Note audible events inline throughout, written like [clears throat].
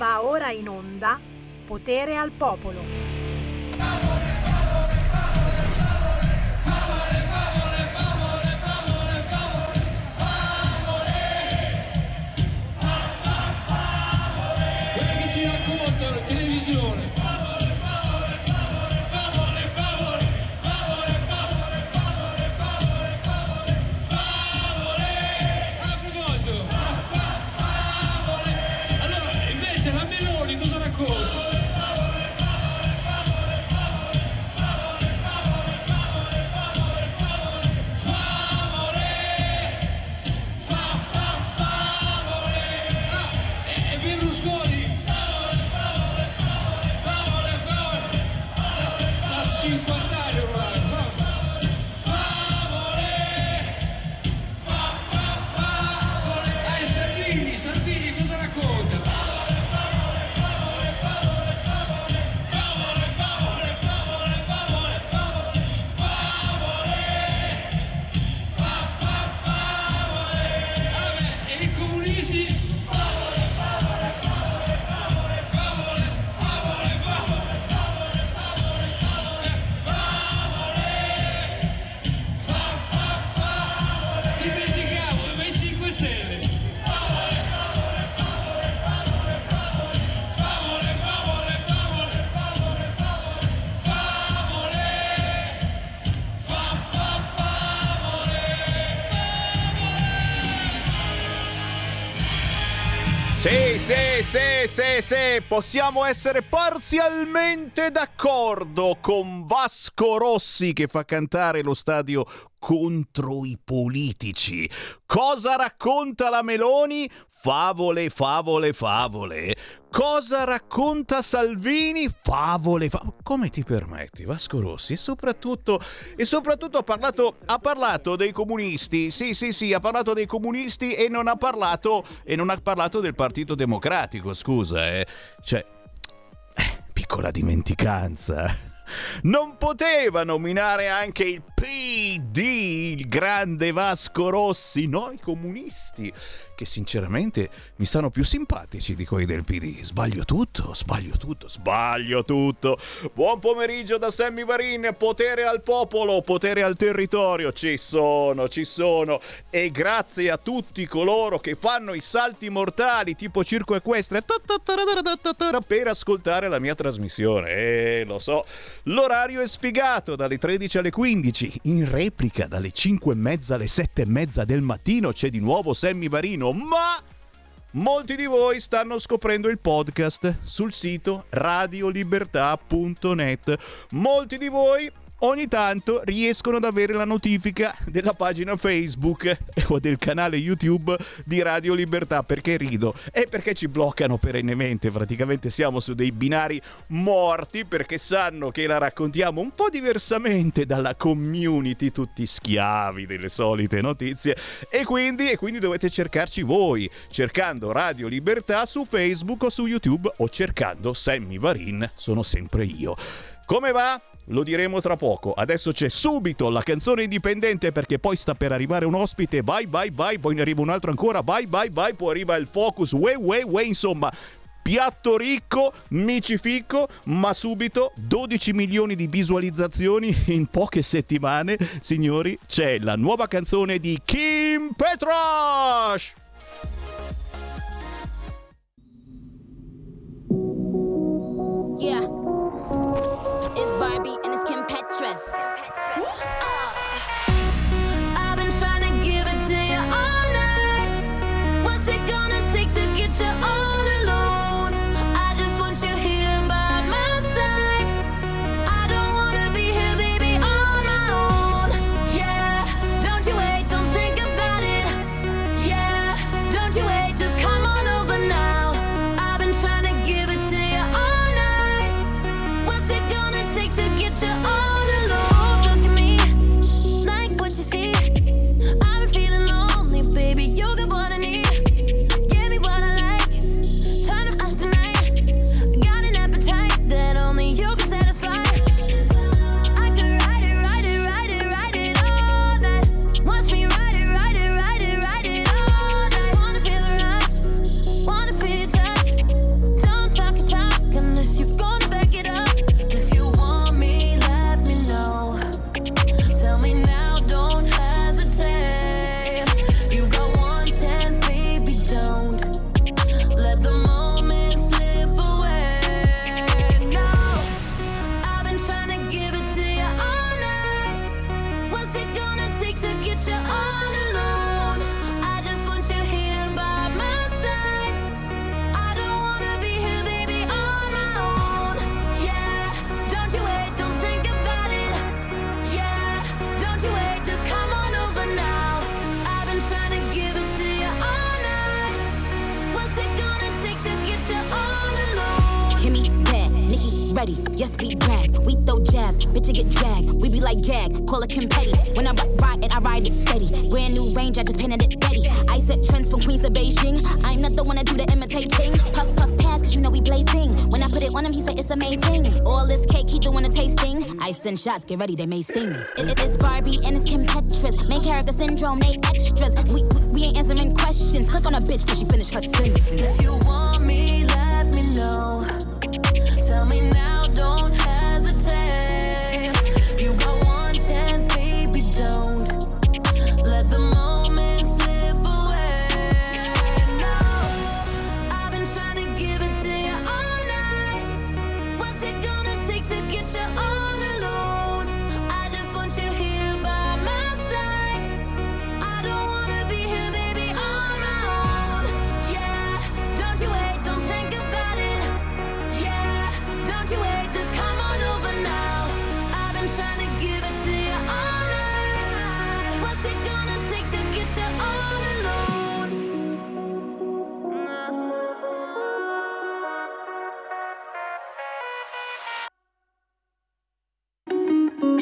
Va ora in onda Potere al Popolo. Quelli che ci raccontano in televisione. Sì, possiamo essere parzialmente d'accordo con Vasco Rossi che fa cantare lo stadio contro i politici. Cosa racconta la Meloni? Favole, favole, favole. Cosa racconta Salvini? Favole, favole. Come ti permetti, Vasco Rossi? E soprattutto, e soprattutto ha, parlato, ha parlato dei comunisti. Sì, sì, sì, ha parlato dei comunisti e non ha parlato, e non ha parlato del Partito Democratico, scusa, eh. Cioè, eh, piccola dimenticanza. Non poteva nominare anche il PD, il grande Vasco Rossi, no, i comunisti, che sinceramente mi stanno più simpatici di quelli del PD. Sbaglio tutto, sbaglio tutto, sbaglio tutto. Buon pomeriggio da Sammy Varin, potere al popolo, potere al territorio, ci sono, ci sono. E grazie a tutti coloro che fanno i salti mortali tipo circo equestre per ascoltare la mia trasmissione. Eh, lo so, l'orario è spiegato dalle 13 alle 15, in replica dalle 5 e mezza alle 7 e mezza del mattino c'è di nuovo Sammy Varino, ma molti di voi stanno scoprendo il podcast sul sito radiolibertà.net. Molti di voi ogni tanto riescono ad avere la notifica della pagina Facebook [laughs] o del canale YouTube di Radio Libertà. Perché rido? E perché ci bloccano perennemente. Praticamente siamo su dei binari morti perché sanno che la raccontiamo un po' diversamente dalla community, tutti schiavi delle solite notizie. E quindi, e quindi dovete cercarci voi, cercando Radio Libertà su Facebook o su YouTube o cercando Sammy Varin, sono sempre io. Come va? Lo diremo tra poco. Adesso c'è subito la canzone indipendente perché poi sta per arrivare un ospite. Vai, vai, vai. Poi ne arriva un altro ancora. Vai, vai, vai. Poi arriva il focus. Ue, ue, ue. Insomma, piatto ricco, micifico, ma subito 12 milioni di visualizzazioni [laughs] in poche settimane. Signori, c'è la nuova canzone di Kim Petrosh. Yeah. And it's competitive. Get dragged. We be like gag, call it Petty. When I ri- ride it, I ride it steady. Brand new range, I just painted it Betty. I set trends from Queens to Beijing. I'm not the one do the imitating. Puff, puff, pass, cause you know we blazing. When I put it on him, he say it's amazing. All this cake, he doing a tasting. I send shots, get ready, they may sting. It, it is Barbie and it's Kim Petras. Main character syndrome, they extras. We, we, we ain't answering questions. Click on a bitch before she finish her sentence. If you want me, let me know. Tell me now,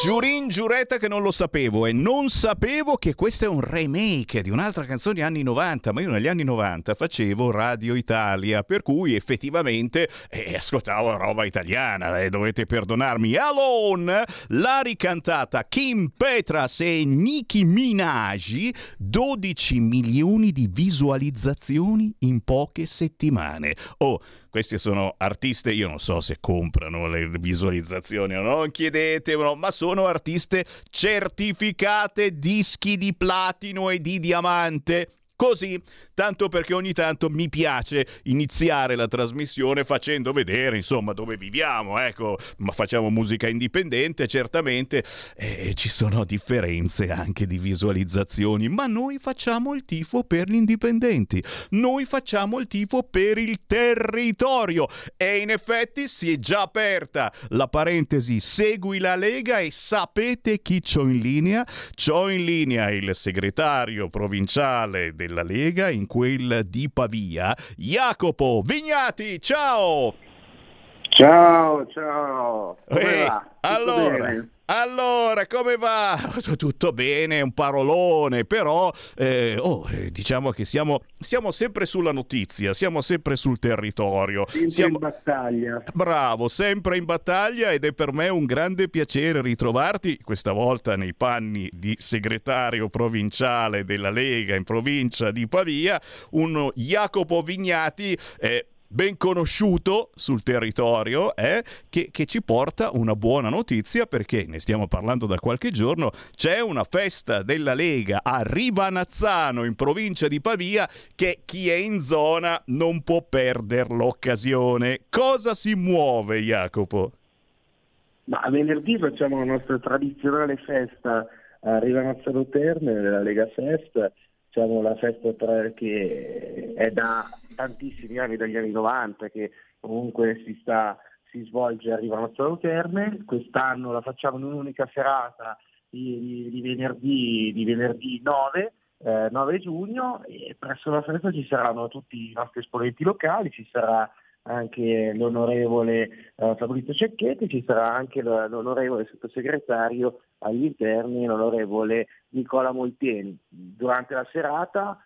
Giurin giuretta che non lo sapevo e non sapevo che questo è un remake di un'altra canzone anni 90, ma io negli anni 90 facevo Radio Italia, per cui effettivamente eh, ascoltavo roba italiana, eh, dovete perdonarmi. Alone l'ha ricantata Kim Petras e Nicki Minaj, 12 milioni di visualizzazioni in poche settimane. Oh, questi sono artiste, io non so se comprano le visualizzazioni o non chiedetemelo, ma sono artiste certificate dischi di platino e di diamante. Così, tanto perché ogni tanto mi piace iniziare la trasmissione facendo vedere, insomma, dove viviamo, ecco, ma facciamo musica indipendente, certamente. Eh, ci sono differenze anche di visualizzazioni, ma noi facciamo il tifo per gli indipendenti, noi facciamo il tifo per il territorio. E in effetti si è già aperta la parentesi. Segui la Lega e sapete chi c'ho in linea? C'ho in linea il segretario provinciale della Lega in quel di Pavia, Jacopo Vignati, ciao! Ciao, ciao. Come allora, allora, come va? [laughs] Tutto bene, un parolone, però eh, oh, eh, diciamo che siamo, siamo sempre sulla notizia, siamo sempre sul territorio. Sempre siamo... in battaglia. Bravo, sempre in battaglia ed è per me un grande piacere ritrovarti, questa volta nei panni di segretario provinciale della Lega in provincia di Pavia, un Jacopo Vignati. eh, ben conosciuto sul territorio, eh, che, che ci porta una buona notizia perché ne stiamo parlando da qualche giorno. C'è una festa della Lega a Rivanazzano in provincia di Pavia che chi è in zona non può perdere l'occasione. Cosa si muove, Jacopo? Ma venerdì facciamo la nostra tradizionale festa a Rivanazzano Terme, della Lega Fest. Facciamo la festa tra- che è da tantissimi anni, dagli anni 90, che comunque si, sta, si svolge a Rivanazzano Terme. Quest'anno la facciamo in un'unica serata di, di- di venerdì, di venerdì 9. eh, 9 giugno e presso la festa ci saranno tutti i nostri esponenti locali, ci sarà anche l'onorevole eh, Fabrizio Cecchetti, ci sarà anche l'onorevole sottosegretario agli interni, l'onorevole Nicola Moltieni. Durante la serata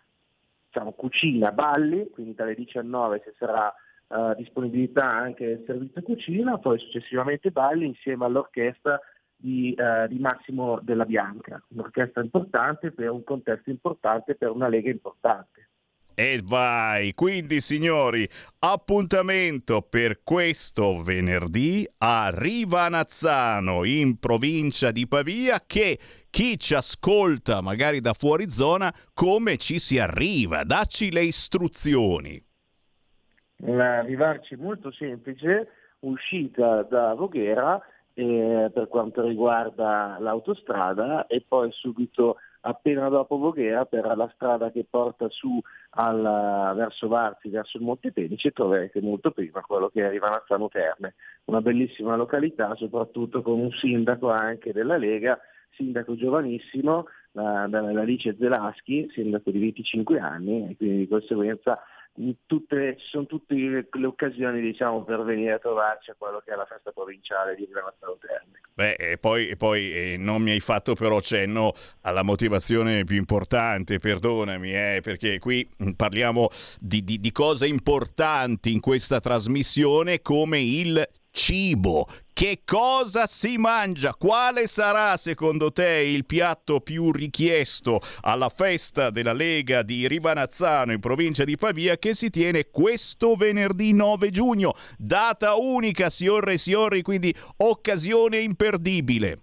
diciamo, cucina, balli, quindi dalle 19 ci sarà eh, disponibilità anche del servizio cucina, poi successivamente balli insieme all'orchestra di, eh, di Massimo della Bianca, un'orchestra importante per un contesto importante, per una lega importante. E vai, quindi signori, appuntamento per questo venerdì a Rivanazzano in provincia di Pavia che chi ci ascolta magari da fuori zona come ci si arriva, dacci le istruzioni. arrivarci molto semplice, uscita da Voghera eh, per quanto riguarda l'autostrada e poi subito appena dopo Voghera per la strada che porta su al, verso Varzi, verso il Monte Penice, troverete molto prima quello che è Rivanazzano Terme, una bellissima località soprattutto con un sindaco anche della Lega, sindaco giovanissimo, da, da Alice Zelaschi, sindaco di 25 anni e quindi di conseguenza tutte, ci sono tutte le occasioni diciamo, per venire a trovarci a quello che è la festa provinciale di Granazzaro Terme. Beh, e poi, e poi eh, non mi hai fatto però cenno alla motivazione più importante, perdonami, eh, perché qui parliamo di, di, di cose importanti in questa trasmissione come il cibo. Che cosa si mangia? Quale sarà secondo te il piatto più richiesto alla festa della Lega di Rivanazzano in provincia di Pavia che si tiene questo venerdì 9 giugno? Data unica, signore e signori, quindi occasione imperdibile.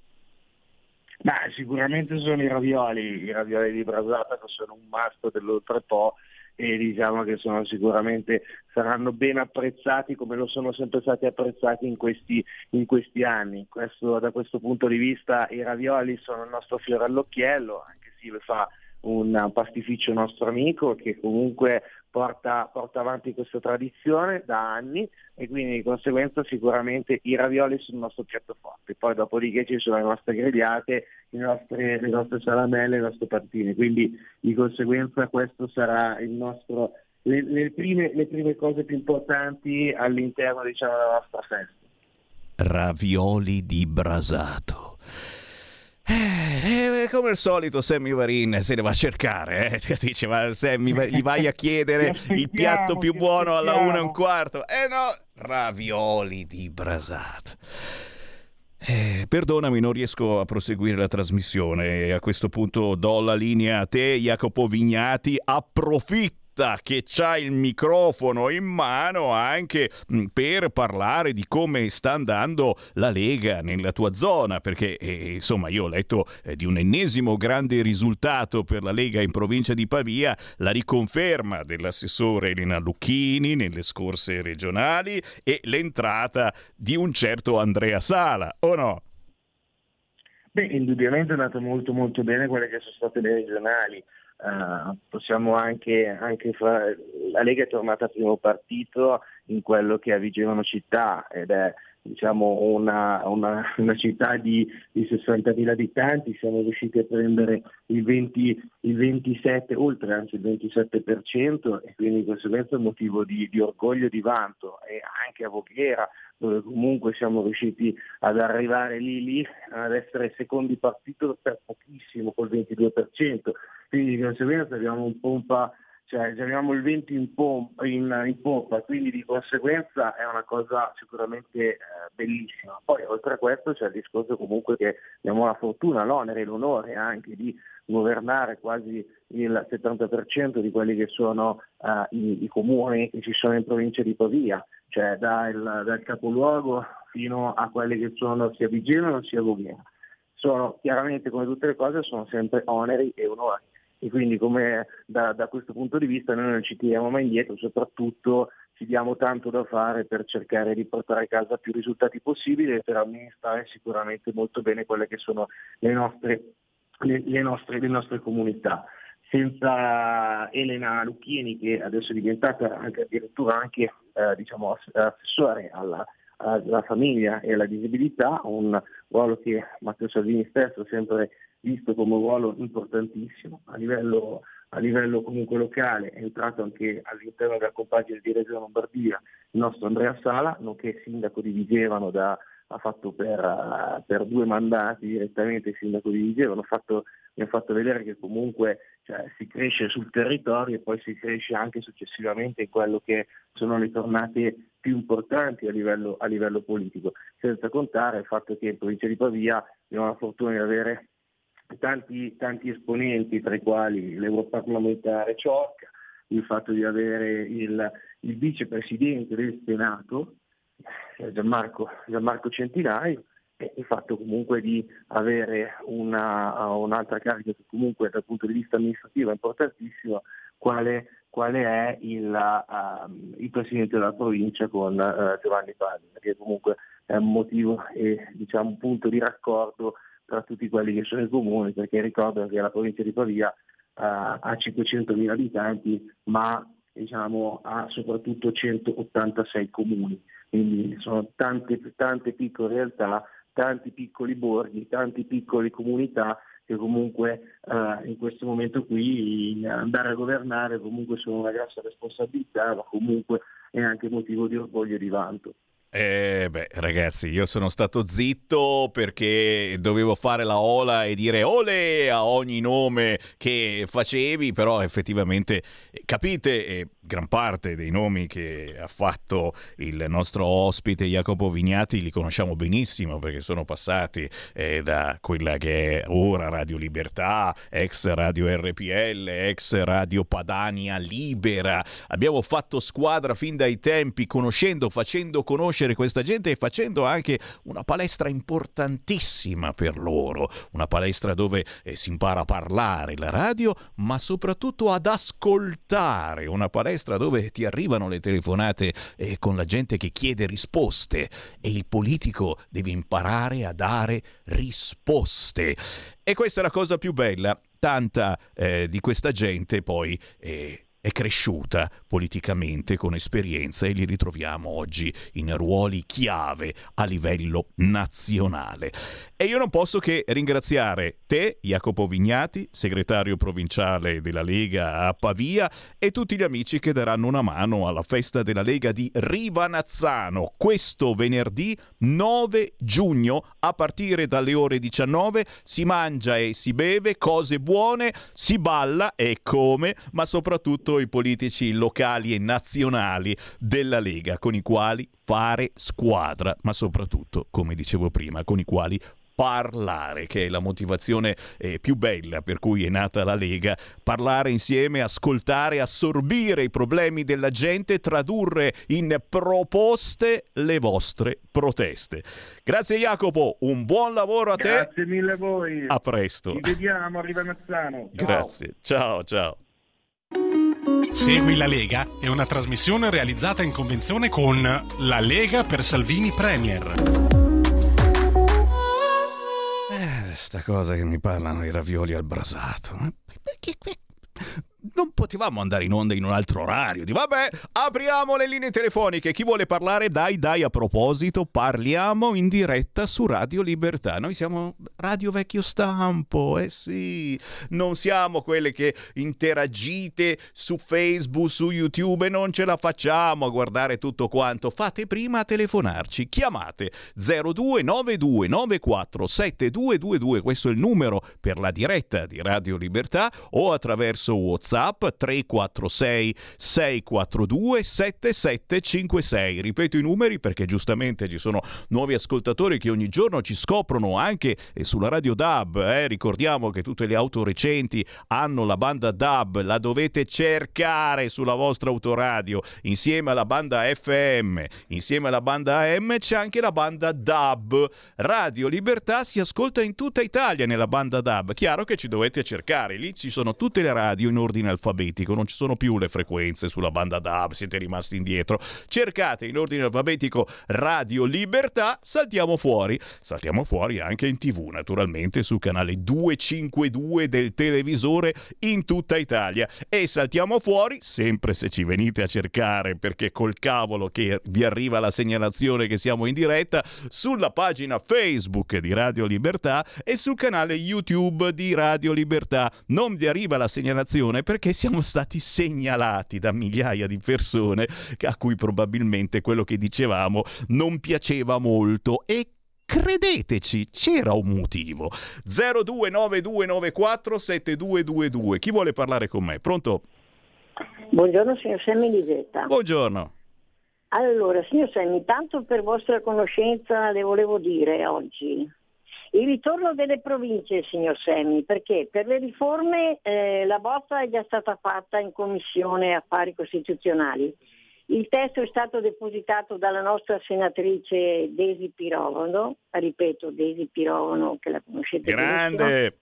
Beh, sicuramente sono i ravioli, i ravioli di Brasata che sono un mastro dell'oltrepo e diciamo che sono sicuramente saranno ben apprezzati come lo sono sempre stati apprezzati in questi, in questi anni. Questo, da questo punto di vista i ravioli sono il nostro fiore all'occhiello, anche se lo fa un pastificio nostro amico che comunque porta, porta, avanti questa tradizione da anni e quindi di conseguenza sicuramente i ravioli sono il nostro piatto forte. Poi dopodiché ci sono le nostre grigliate, le nostre, le nostre salamelle, le nostre pattine, quindi di conseguenza questo sarà il nostro, le, le, prime, le prime cose più importanti all'interno diciamo, della nostra festa. Ravioli di brasato. Eh, eh, come al solito Sammy Varin se ne va a cercare, eh? [laughs] dice ma Sammy gli vai a chiedere il piatto più buono alla una e un quarto. Eh no, ravioli di brasato. Eh, perdonami, non riesco a proseguire la trasmissione. A questo punto do la linea a te, Jacopo Vignati. Approfitta che c'ha il microfono in mano anche mm, per parlare di come sta andando la Lega nella tua zona, perché eh, insomma io ho letto eh, di un ennesimo grande risultato per la Lega in provincia di Pavia, la riconferma dell'assessore Elena Lucchini nelle scorse regionali e l'entrata di un certo Andrea Sala, o no? Beh, indubbiamente è andato molto molto bene quelle che sono state le regionali. Uh, possiamo anche, anche fare, la Lega è tornata primo partito in quello che è Vigevano città ed è diciamo, una, una, una, città di, di 60.000 abitanti, siamo riusciti a prendere il, 20, il 27, oltre anzi il 27% e quindi di conseguenza è un motivo di, di orgoglio e di vanto e anche a Voghera dove comunque siamo riusciti ad arrivare lì, lì ad essere secondi partito per pochissimo col 22%, quindi di conseguenza abbiamo un pompa cioè abbiamo il 20 in, pompa, in, in, pompa, quindi di conseguenza è una cosa sicuramente eh, bellissima. Poi oltre a questo c'è il discorso comunque che abbiamo la fortuna, l'onere e l'onore anche di governare quasi il 70% di quelli che sono uh, i, i, comuni che ci sono in provincia di Pavia, cioè dal, dal capoluogo fino a quelli che sono sia Vigevano sia Voghera. Sono chiaramente come tutte le cose sono sempre oneri e onori e quindi come da, da, questo punto di vista noi non ci tiriamo mai indietro, soprattutto ci diamo tanto da fare per cercare di portare a casa più risultati possibili e per amministrare sicuramente molto bene quelle che sono le nostre, le, le nostre, le nostre comunità. Senza Elena Lucchini che adesso è diventata anche, addirittura anche eh, diciamo, assessore alla, alla famiglia e alla disabilità, un ruolo che Matteo Salvini stesso sempre visto come un ruolo importantissimo a livello, a livello comunque locale, è entrato anche all'interno della compagine di Reggio Lombardia il nostro Andrea Sala, nonché sindaco di Vigevano da, ha fatto per, per, due mandati direttamente il sindaco di Vigevano, mi ha fatto vedere che comunque cioè, si cresce sul territorio e poi si cresce anche successivamente in quello che sono le tornate più importanti a livello, a livello politico, senza contare il fatto che in provincia di Pavia abbiamo la fortuna di avere tanti, tanti esponenti, tra i quali l'europarlamentare Ciocca, il fatto di avere il, il vicepresidente del Senato, Gianmarco, Gianmarco Centinaio, e il fatto comunque di avere una, un'altra carica che comunque dal punto di vista amministrativo è importantissima, quale, quale è il, uh, il, presidente della provincia con uh, Giovanni Padre, che comunque è un motivo e diciamo, un punto di raccordo tra tutti quelli che sono i comuni, perché ricordo che la provincia di Pavia uh, ha 500.000 abitanti, ma diciamo, ha soprattutto 186 comuni, quindi sono tante, tante piccole realtà, tanti piccoli borghi, tante piccole comunità che comunque uh, in questo momento qui andare a governare comunque sono una grossa responsabilità, ma comunque è anche motivo di orgoglio e di vanto. Eh beh, ragazzi, io sono stato zitto perché dovevo fare la ola e dire ole a ogni nome che facevi, però effettivamente capite, eh, gran parte dei nomi che ha fatto il nostro ospite Jacopo Vignati li conosciamo benissimo perché sono passati eh, da quella che è ora Radio Libertà, ex Radio RPL, ex Radio Padania Libera. Abbiamo fatto squadra fin dai tempi, conoscendo, facendo conoscere conoscere questa gente e facendo anche una palestra importantissima per loro, una palestra dove eh, si impara a parlare la radio, ma soprattutto ad ascoltare, una palestra dove ti arrivano le telefonate eh, con la gente che chiede risposte e il politico deve imparare a dare risposte. E questa è la cosa più bella, tanta eh, di questa gente poi eh, è cresciuta politicamente con esperienza e li ritroviamo oggi in ruoli chiave a livello nazionale. E io non posso che ringraziare te, Jacopo Vignati, segretario provinciale della Lega a Pavia, e tutti gli amici che daranno una mano alla festa della Lega di Rivanazzano questo venerdì 9 giugno a partire dalle ore 19 si mangia e si beve cose buone, si balla e come, ma soprattutto i politici locali e nazionali della Lega con i quali fare squadra, ma soprattutto, come dicevo prima, con i quali parlare, che è la motivazione eh, più bella per cui è nata la Lega, parlare insieme, ascoltare, assorbire i problemi della gente, tradurre in proposte le vostre proteste. Grazie Jacopo, un buon lavoro a Grazie te. Grazie mille a voi. A presto. Ci vediamo a Rivanazzano. Ciao. Grazie. Ciao, ciao. Segui la Lega è una trasmissione realizzata in convenzione con La Lega per Salvini Premier. Eh, sta cosa che mi parlano i ravioli al brasato. Perché non potevamo andare in onda in un altro orario. Di vabbè, apriamo le linee telefoniche. Chi vuole parlare, dai, dai. A proposito, parliamo in diretta su Radio Libertà. Noi siamo Radio Vecchio Stampo, eh sì. Non siamo quelle che interagite su Facebook, su YouTube e non ce la facciamo a guardare tutto quanto. Fate prima a telefonarci. Chiamate 0292 94 7222. Questo è il numero per la diretta di Radio Libertà o attraverso WhatsApp WhatsApp 346 642 7756. Ripeto i numeri perché giustamente ci sono nuovi ascoltatori che ogni giorno ci scoprono anche eh, sulla radio DAB. Eh? Ricordiamo che tutte le auto recenti hanno la banda DAB, la dovete cercare sulla vostra autoradio insieme alla banda FM, insieme alla banda AM c'è anche la banda DAB. Radio Libertà si ascolta in tutta Italia nella banda DAB. Chiaro che ci dovete cercare, lì ci sono tutte le radio in ordine ordine alfabetico, non ci sono più le frequenze sulla banda DAB, siete rimasti indietro. Cercate in ordine alfabetico Radio Libertà, saltiamo fuori. Saltiamo fuori anche in tv, naturalmente, sul canale 252 del televisore in tutta Italia. E saltiamo fuori, sempre se ci venite a cercare, perché col cavolo che vi arriva la segnalazione che siamo in diretta, sulla pagina Facebook di Radio Libertà e sul canale YouTube di Radio Libertà. Non vi arriva la segnalazione perché siamo stati segnalati da migliaia di persone a cui probabilmente quello che dicevamo non piaceva molto e credeteci, c'era un motivo. 0292947222. Chi vuole parlare con me? Pronto? Buongiorno signor Semmi Lisetta. Buongiorno. Allora, signor Semmi, tanto per vostra conoscenza le volevo dire oggi il ritorno delle province, signor Semmi, perché per le riforme eh, la bozza è già stata fatta in Commissione Affari Costituzionali. Il testo è stato depositato dalla nostra senatrice Desi Pirovano, ripeto Desi Pirovano che la conoscete Grande!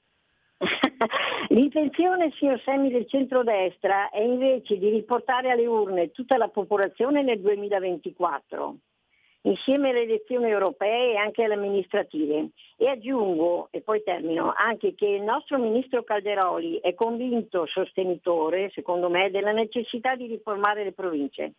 [laughs] L'intenzione, signor Semmi, del centrodestra è invece di riportare alle urne tutta la popolazione nel 2024 insieme alle elezioni europee e anche alle amministrative. E aggiungo, e poi termino, anche che il nostro ministro Calderoli è convinto sostenitore, secondo me, della necessità di riformare le province.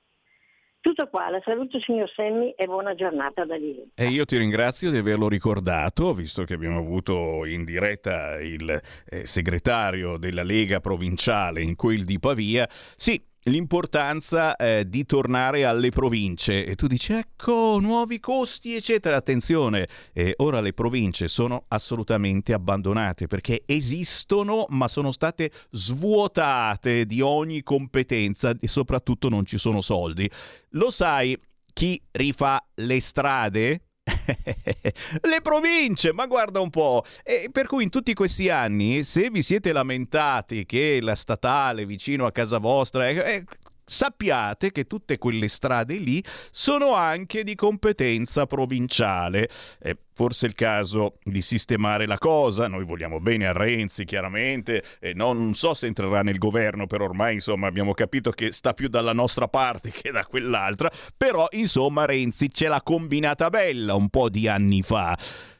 Tutto qua, la saluto signor Semmi e buona giornata da lì. E io ti ringrazio di averlo ricordato, visto che abbiamo avuto in diretta il eh, segretario della Lega provinciale in quel di Pavia. Sì, l'importanza eh, di tornare alle province. E tu dici ecco nuovi costi eccetera. Attenzione eh, ora le province sono assolutamente abbandonate perché esistono ma sono state svuotate di ogni competenza e soprattutto non ci sono soldi. Lo sai chi rifà le strade [laughs] le province, ma guarda un po'. E per cui in tutti questi anni, se vi siete lamentati che la statale vicino a casa vostra è sappiate che tutte quelle strade lì sono anche di competenza provinciale. È forse il caso di sistemare la cosa. Noi vogliamo bene a Renzi, chiaramente, e non so se entrerà nel governo, però ormai insomma abbiamo capito che sta più dalla nostra parte [laughs] che da quell'altra. Però insomma Renzi ce l'ha combinata bella un po' di anni fa.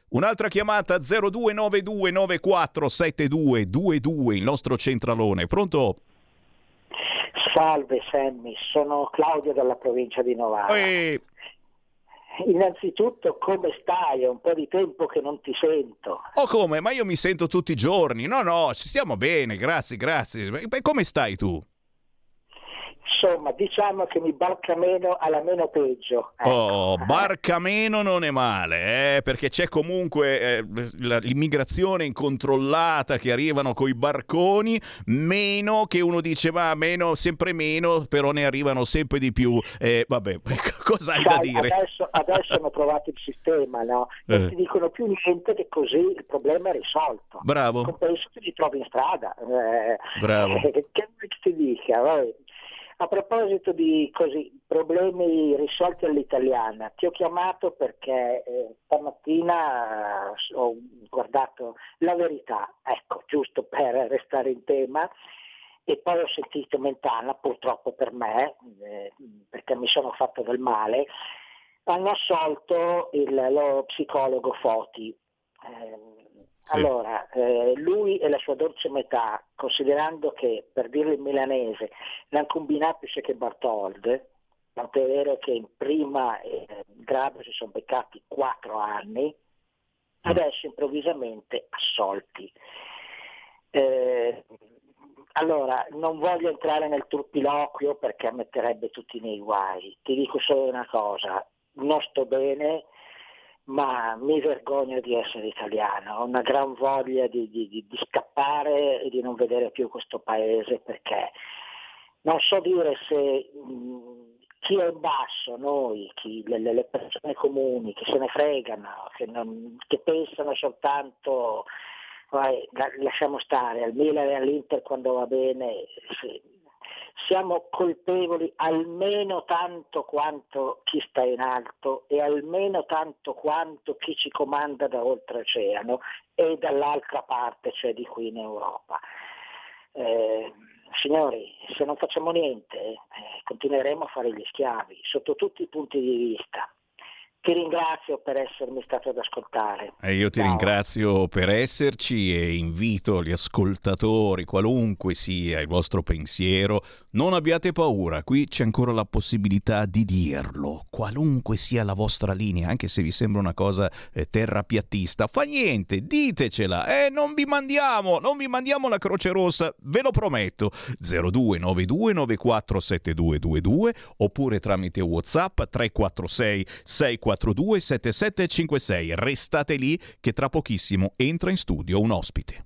Un'altra chiamata 0292947222, il nostro centralone. Pronto? Salve Sammy, sono Claudio dalla provincia di Novara. Eh, Innanzitutto come stai? È un po' di tempo che non ti sento. oh come? Ma io mi sento tutti i giorni. No, no, ci stiamo bene, grazie, grazie. Beh, come stai tu? Insomma, diciamo che mi barca meno alla meno peggio. Ecco. Oh, [laughs] barca meno non è male, eh, perché c'è comunque eh, l'immigrazione incontrollata che arrivano coi barconi, meno che uno dice ma meno, sempre meno, però ne arrivano sempre di più. Eh, vabbè, [laughs] cosa hai da dire? Adesso, adesso hanno trovato il sistema, no? Non Eh. ti dicono più niente che così il problema è risolto. Bravo. Compenso che ti trovi in strada. Eh, Bravo. [laughs] Che che ti dica? Vabbè. A proposito di così, problemi risolti all'italiana, ti ho chiamato perché eh, stamattina eh, ho guardato la verità, ecco, giusto per restare in tema, e poi ho sentito Mentana, purtroppo per me, eh, perché mi sono fatto del male, hanno assolto il, lo psicologo Foti. Eh, Allora, eh, lui e la sua dolce metà, considerando che, per dirlo in milanese, se che Bartolde, tant'è vero che in prima eh, grado si sono beccati quattro anni, adesso improvvisamente assolti. Eh, allora, non voglio entrare nel turpiloquio perché metterebbe tutti nei guai. Ti dico solo una cosa, non sto bene, ma mi vergogno di essere italiano, ho una gran voglia di, di- di- scappare e di non vedere più questo paese perché non so dire se mh, chi è in basso, noi, chi- le, le- persone comuni che se ne fregano, che, non- che pensano soltanto vai, la- lasciamo stare al Milan e all'Inter quando va bene, sì. Siamo colpevoli almeno tanto quanto chi sta in alto e almeno tanto quanto chi ci comanda da oltreoceano e dall'altra parte, cioè di qui in Europa. Eh, signori, se non facciamo niente, eh, continueremo a fare gli schiavi sotto tutti i punti di vista. Ti ringrazio per essermi stato ad ascoltare. E io ti Ciao. ringrazio per esserci e invito gli ascoltatori, qualunque sia il vostro pensiero, non abbiate paura, qui c'è ancora la possibilità di dirlo, qualunque sia la vostra linea, anche se vi sembra una cosa eh, terrapiattista, fa niente, ditecela, e non vi mandiamo, non vi mandiamo la Croce Rossa, ve lo prometto, 0292947222 oppure tramite WhatsApp 346 642 7756. Restate lì che tra pochissimo entra in studio un ospite.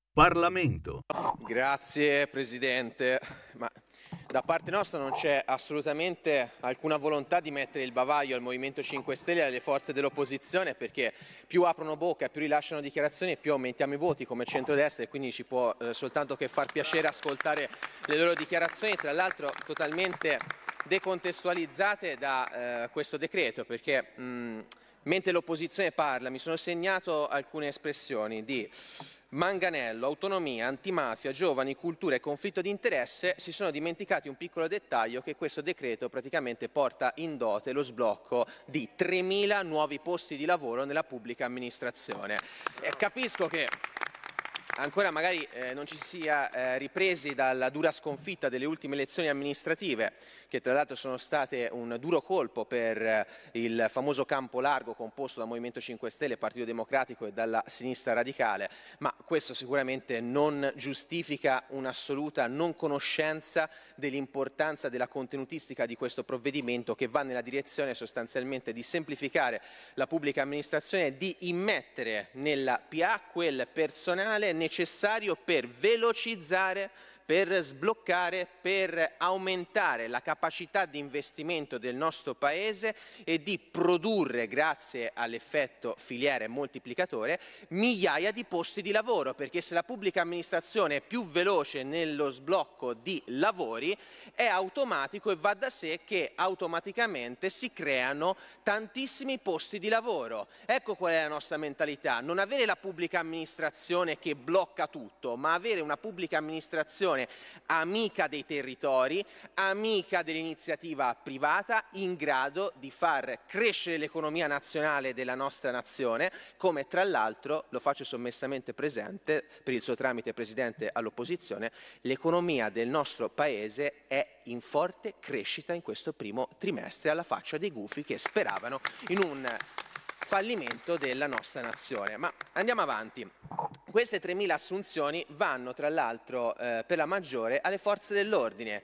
Parlamento. Grazie Presidente. Ma Da parte nostra non c'è assolutamente alcuna volontà di mettere il bavaglio al Movimento 5 Stelle e alle forze dell'opposizione perché più aprono bocca, più rilasciano dichiarazioni, più aumentiamo i voti come centrodestra e quindi ci può eh, soltanto che far piacere ascoltare le loro dichiarazioni, tra l'altro totalmente decontestualizzate da eh, questo decreto perché mh, mentre l'opposizione parla mi sono segnato alcune espressioni di Manganello, autonomia, antimafia, giovani, cultura e conflitto di interesse si sono dimenticati un piccolo dettaglio che questo decreto praticamente porta in dote lo sblocco di 3.000 nuovi posti di lavoro nella pubblica amministrazione. E capisco che ancora magari eh, non ci sia eh, ripresi dalla dura sconfitta delle ultime elezioni amministrative, che tra l'altro sono state un duro colpo per eh, il famoso campo largo composto dal Movimento 5 Stelle, Partito Democratico e dalla sinistra radicale, ma questo sicuramente non giustifica un'assoluta non conoscenza dell'importanza della contenutistica di questo provvedimento che va nella direzione sostanzialmente di semplificare la pubblica amministrazione e di immettere nella PA quel personale necessario per velocizzare per sbloccare, per aumentare la capacità di investimento del nostro Paese e di produrre, grazie all'effetto filiere moltiplicatore, migliaia di posti di lavoro, perché se la pubblica amministrazione è più veloce nello sblocco di lavori, è automatico e va da sé che automaticamente si creano tantissimi posti di lavoro. Ecco qual è la nostra mentalità, non avere la pubblica amministrazione che blocca tutto, ma avere una pubblica amministrazione amica dei territori, amica dell'iniziativa privata, in grado di far crescere l'economia nazionale della nostra nazione, come tra l'altro, lo faccio sommessamente presente, per il suo tramite Presidente all'opposizione, l'economia del nostro Paese è in forte crescita in questo primo trimestre alla faccia dei gufi che speravano in un fallimento della nostra nazione. Ma andiamo avanti. Queste 3.000 assunzioni vanno tra l'altro eh, per la maggiore alle forze dell'ordine.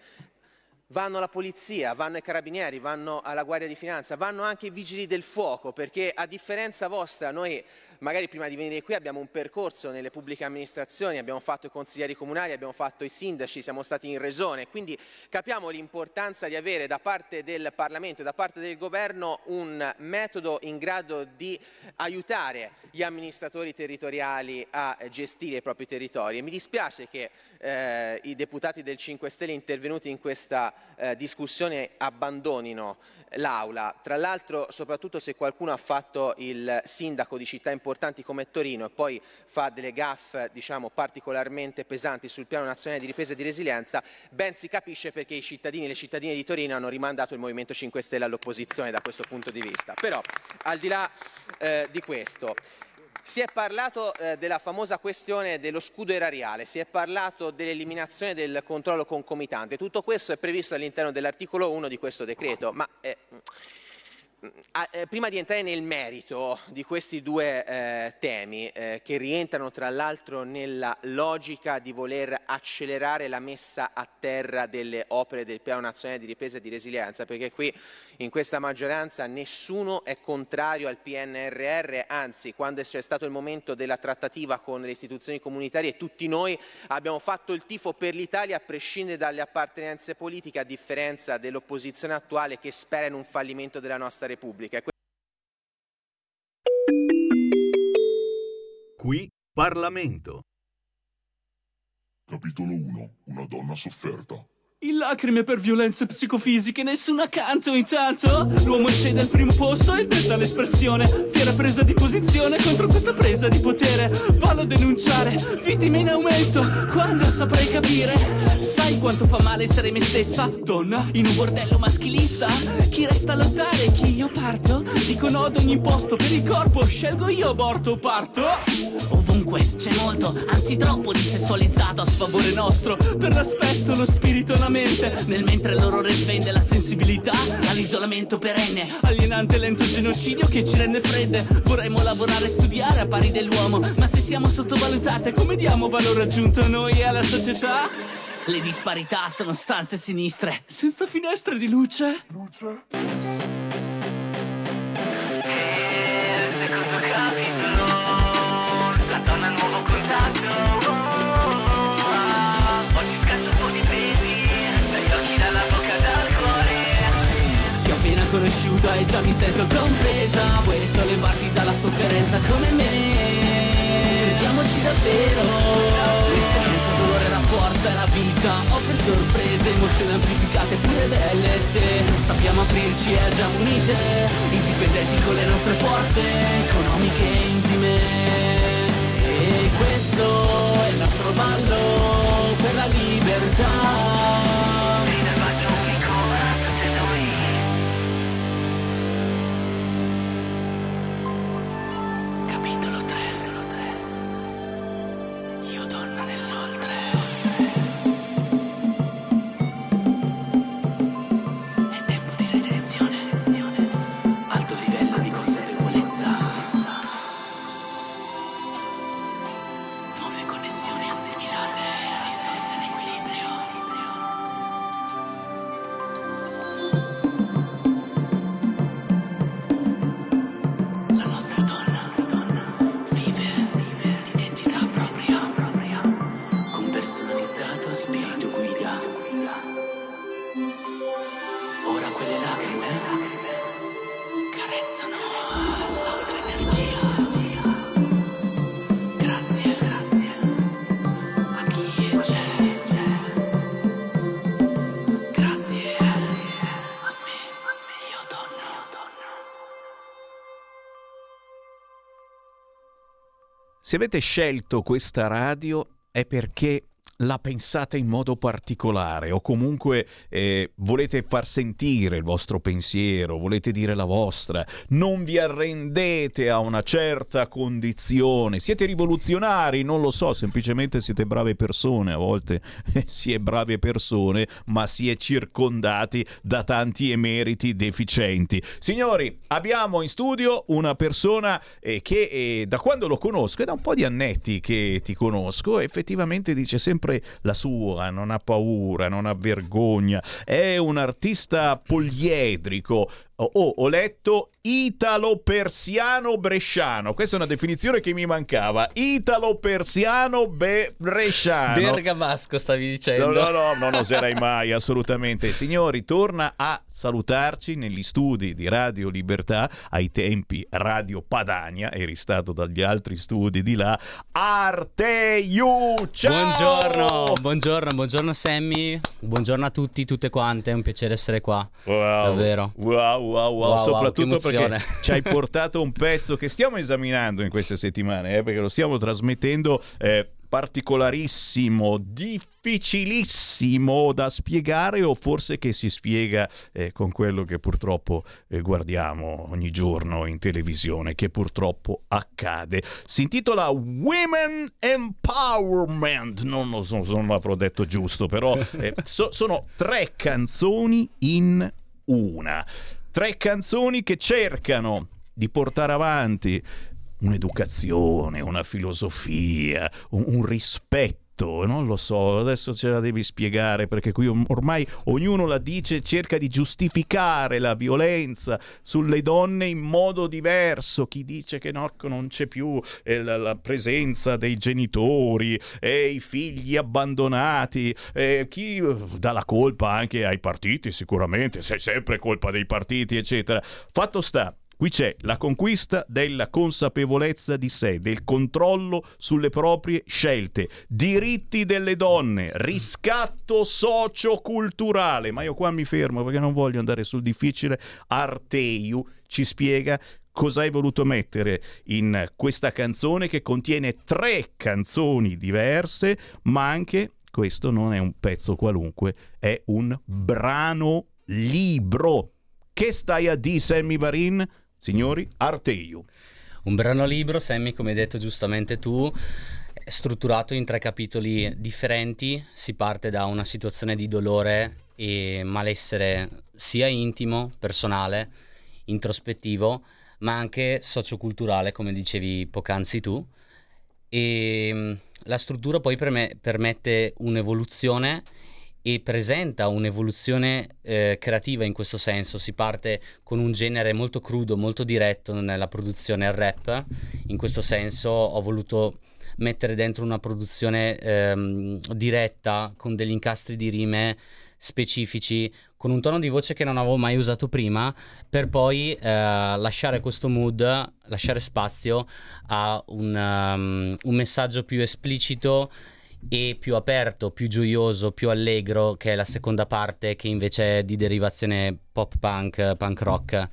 Vanno alla polizia, vanno ai carabinieri, vanno alla Guardia di Finanza, vanno anche i vigili del fuoco, perché a differenza vostra noi magari prima di venire qui abbiamo un percorso nelle pubbliche amministrazioni, abbiamo fatto i consiglieri comunali, abbiamo fatto i sindaci, siamo stati in regione, quindi capiamo l'importanza di avere da parte del Parlamento e da parte del Governo un metodo in grado di aiutare gli amministratori territoriali a gestire i propri territori. E mi dispiace che eh, i deputati del 5 Stelle intervenuti in questa eh, discussione abbandonino l'Aula. Tra l'altro, soprattutto se qualcuno ha fatto il sindaco di città importanti come Torino e poi fa delle gaffe diciamo, particolarmente pesanti sul piano nazionale di ripresa e di resilienza, ben si capisce perché i cittadini e le cittadine di Torino hanno rimandato il Movimento 5 Stelle all'opposizione da questo punto di vista. Però, al di là eh, di questo, si è parlato eh, della famosa questione dello scudo erariale, si è parlato dell'eliminazione del controllo concomitante. Tutto questo è previsto all'interno dell'articolo 1 di questo decreto, ma eh, prima di entrare nel merito di questi due eh, temi, eh, che rientrano tra l'altro nella logica di voler accelerare la messa a terra delle opere del Piano Nazionale di Ripresa e di Resilienza, perché qui in questa maggioranza nessuno è contrario al PNRR, anzi quando c'è stato il momento della trattativa con le istituzioni comunitarie tutti noi abbiamo fatto il tifo per l'Italia a prescindere dalle appartenenze politiche, a differenza dell'opposizione attuale che spera in un fallimento della nostra Repubblica. Qui Parlamento. Capitolo 1. Una donna sofferta. In lacrime per violenze psicofisiche, nessun accanto intanto. L'uomo cede al primo posto e detta l'espressione. Fiera presa di posizione contro questa presa di potere. Vallo a denunciare, vittime in aumento Quando saprai capire. Sai quanto fa male essere me stessa, donna In un bordello maschilista. Chi resta a lottare, chi io parto? Dico no ad ogni posto per il corpo Scelgo io aborto o parto. Ovunque c'è molto, anzi troppo di sessualizzato a sfavore nostro. Per l'aspetto, lo spirito la mente Nel mentre l'orrore svende la sensibilità All'isolamento perenne Alienante lento genocidio che ci rende fredde. Vorremmo lavorare e studiare a pari dell'uomo Ma se siamo sottovalutate come diamo valore aggiunto a noi e alla società? Le disparità sono stanze sinistre Senza finestre di luce. Luce conosciuta e già mi sento compresa. Vuoi risollevarti dalla sofferenza come me? Crediamoci davvero. L'esperienza, dolore, la forza e la vita. Offre sorprese, emozioni amplificate pure belle. Se sappiamo aprirci e agiamo unite. Indipendenti con le nostre forze economiche e intime. E questo è il nostro ballo per la libertà Se avete scelto questa radio è perché la pensate in modo particolare o comunque eh, volete far sentire il vostro pensiero, volete dire la vostra, non vi arrendete a una certa condizione, siete rivoluzionari, non lo so, semplicemente siete brave persone, a volte eh, [laughs] si è brave persone, ma si è circondati da tanti emeriti deficienti. Signori, abbiamo in studio una persona eh, che eh, da quando lo conosco, è da un po' di annetti che ti conosco, effettivamente dice sempre la sua, non ha paura, non ha vergogna, è un artista poliedrico. Oh, oh, ho letto italo-persiano bresciano. Questa è una definizione che mi mancava. Italo-persiano be- bresciano. Bergamasco stavi dicendo. No, no, no, non oserei mai, assolutamente. Signori, torna a salutarci negli studi di Radio Libertà, ai tempi Radio Padania, eri stato dagli altri studi di là, Arteiu, ciao! Buongiorno, buongiorno, buongiorno Sammy, buongiorno a tutti, tutte quante, è un piacere essere qua. Wow, Davvero. Wow, wow, wow, Wow, wow, soprattutto che perché ci hai [laughs] portato un pezzo che stiamo esaminando in queste settimane, eh, perché lo stiamo trasmettendo eh, particolarissimo, difficilissimo da spiegare o forse che si spiega eh, con quello che purtroppo eh, guardiamo ogni giorno in televisione, che purtroppo accade. Si intitola Women Empowerment, non lo so, non l'avrò detto giusto, però eh, [laughs] so- sono tre canzoni in una. Tre canzoni che cercano di portare avanti un'educazione, una filosofia, un, un rispetto. Non lo so, adesso ce la devi spiegare perché qui ormai ognuno la dice, cerca di giustificare la violenza sulle donne in modo diverso. Chi dice che no, non c'è più eh, la, la presenza dei genitori e i figli abbandonati, eh, chi dà la colpa anche ai partiti, sicuramente, se è sempre colpa dei partiti, eccetera. Fatto sta Qui c'è la conquista della consapevolezza di sé, del controllo sulle proprie scelte, diritti delle donne, riscatto socioculturale. Ma io qua mi fermo perché non voglio andare sul difficile. Arteiu ci spiega cosa hai voluto mettere in questa canzone che contiene tre canzoni diverse, ma anche questo non è un pezzo qualunque, è un brano libro. Che stai a di Sammy Varin? Signori, Arteiu. Un brano libro, Sammy, come hai detto giustamente tu, strutturato in tre capitoli differenti. Si parte da una situazione di dolore e malessere sia intimo, personale, introspettivo, ma anche socioculturale, come dicevi poc'anzi tu. E mm, la struttura poi perme- permette un'evoluzione e presenta un'evoluzione eh, creativa in questo senso. Si parte con un genere molto crudo, molto diretto nella produzione rap. In questo senso ho voluto mettere dentro una produzione ehm, diretta con degli incastri di rime specifici con un tono di voce che non avevo mai usato prima, per poi eh, lasciare questo mood, lasciare spazio a un, um, un messaggio più esplicito e più aperto, più gioioso, più allegro, che è la seconda parte che invece è di derivazione pop punk, punk rock.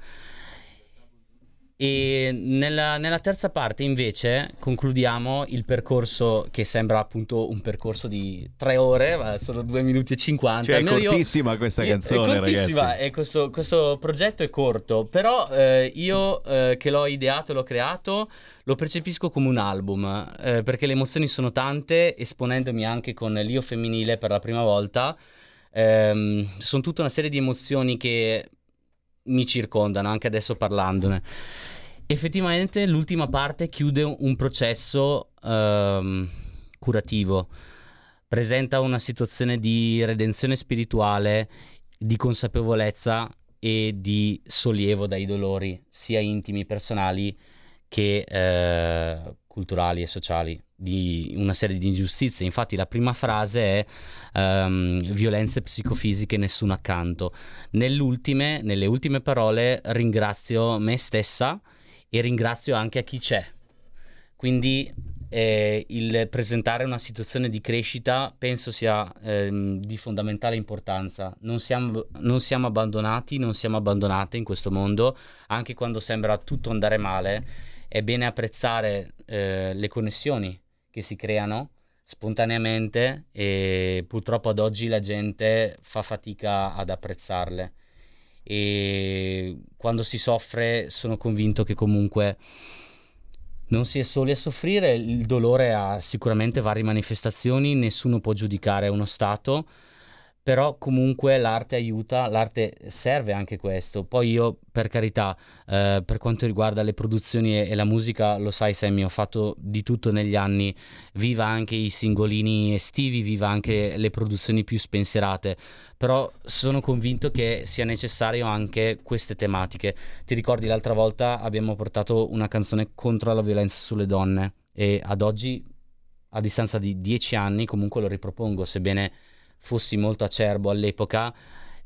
E nella, nella terza parte invece concludiamo il percorso che sembra appunto un percorso di tre ore, ma sono due minuti e cinquanta. Cioè, è Almeno io- cortissima questa canzone, è cortissima ragazzi. e questo, questo progetto è corto, però eh, io eh, che l'ho ideato e l'ho creato lo percepisco come un album, eh, perché le emozioni sono tante, esponendomi anche con l'io femminile per la prima volta. Ehm, sono tutta una serie di emozioni che mi circondano, anche adesso parlandone. Effettivamente l'ultima parte chiude un processo ehm, curativo, presenta una situazione di redenzione spirituale, di consapevolezza e di sollievo dai dolori, sia intimi, personali che eh, culturali e sociali, di una serie di ingiustizie. Infatti la prima frase è ehm, violenze psicofisiche, nessuno accanto. Nell'ultime, nelle ultime parole ringrazio me stessa e ringrazio anche a chi c'è. Quindi eh, il presentare una situazione di crescita penso sia ehm, di fondamentale importanza. Non siamo, non siamo abbandonati, non siamo abbandonate in questo mondo, anche quando sembra tutto andare male. È bene apprezzare eh, le connessioni che si creano spontaneamente e purtroppo ad oggi la gente fa fatica ad apprezzarle e quando si soffre sono convinto che comunque non si è soli a soffrire, il dolore ha sicuramente varie manifestazioni, nessuno può giudicare uno stato, però comunque l'arte aiuta, l'arte serve anche questo. Poi io, per carità, eh, per quanto riguarda le produzioni e, e la musica, lo sai Sammy, ho fatto di tutto negli anni, viva anche i singolini estivi, viva anche le produzioni più spensierate, però sono convinto che sia necessario anche queste tematiche. Ti ricordi l'altra volta abbiamo portato una canzone contro la violenza sulle donne e ad oggi, a distanza di dieci anni, comunque lo ripropongo, sebbene fossi molto acerbo all'epoca,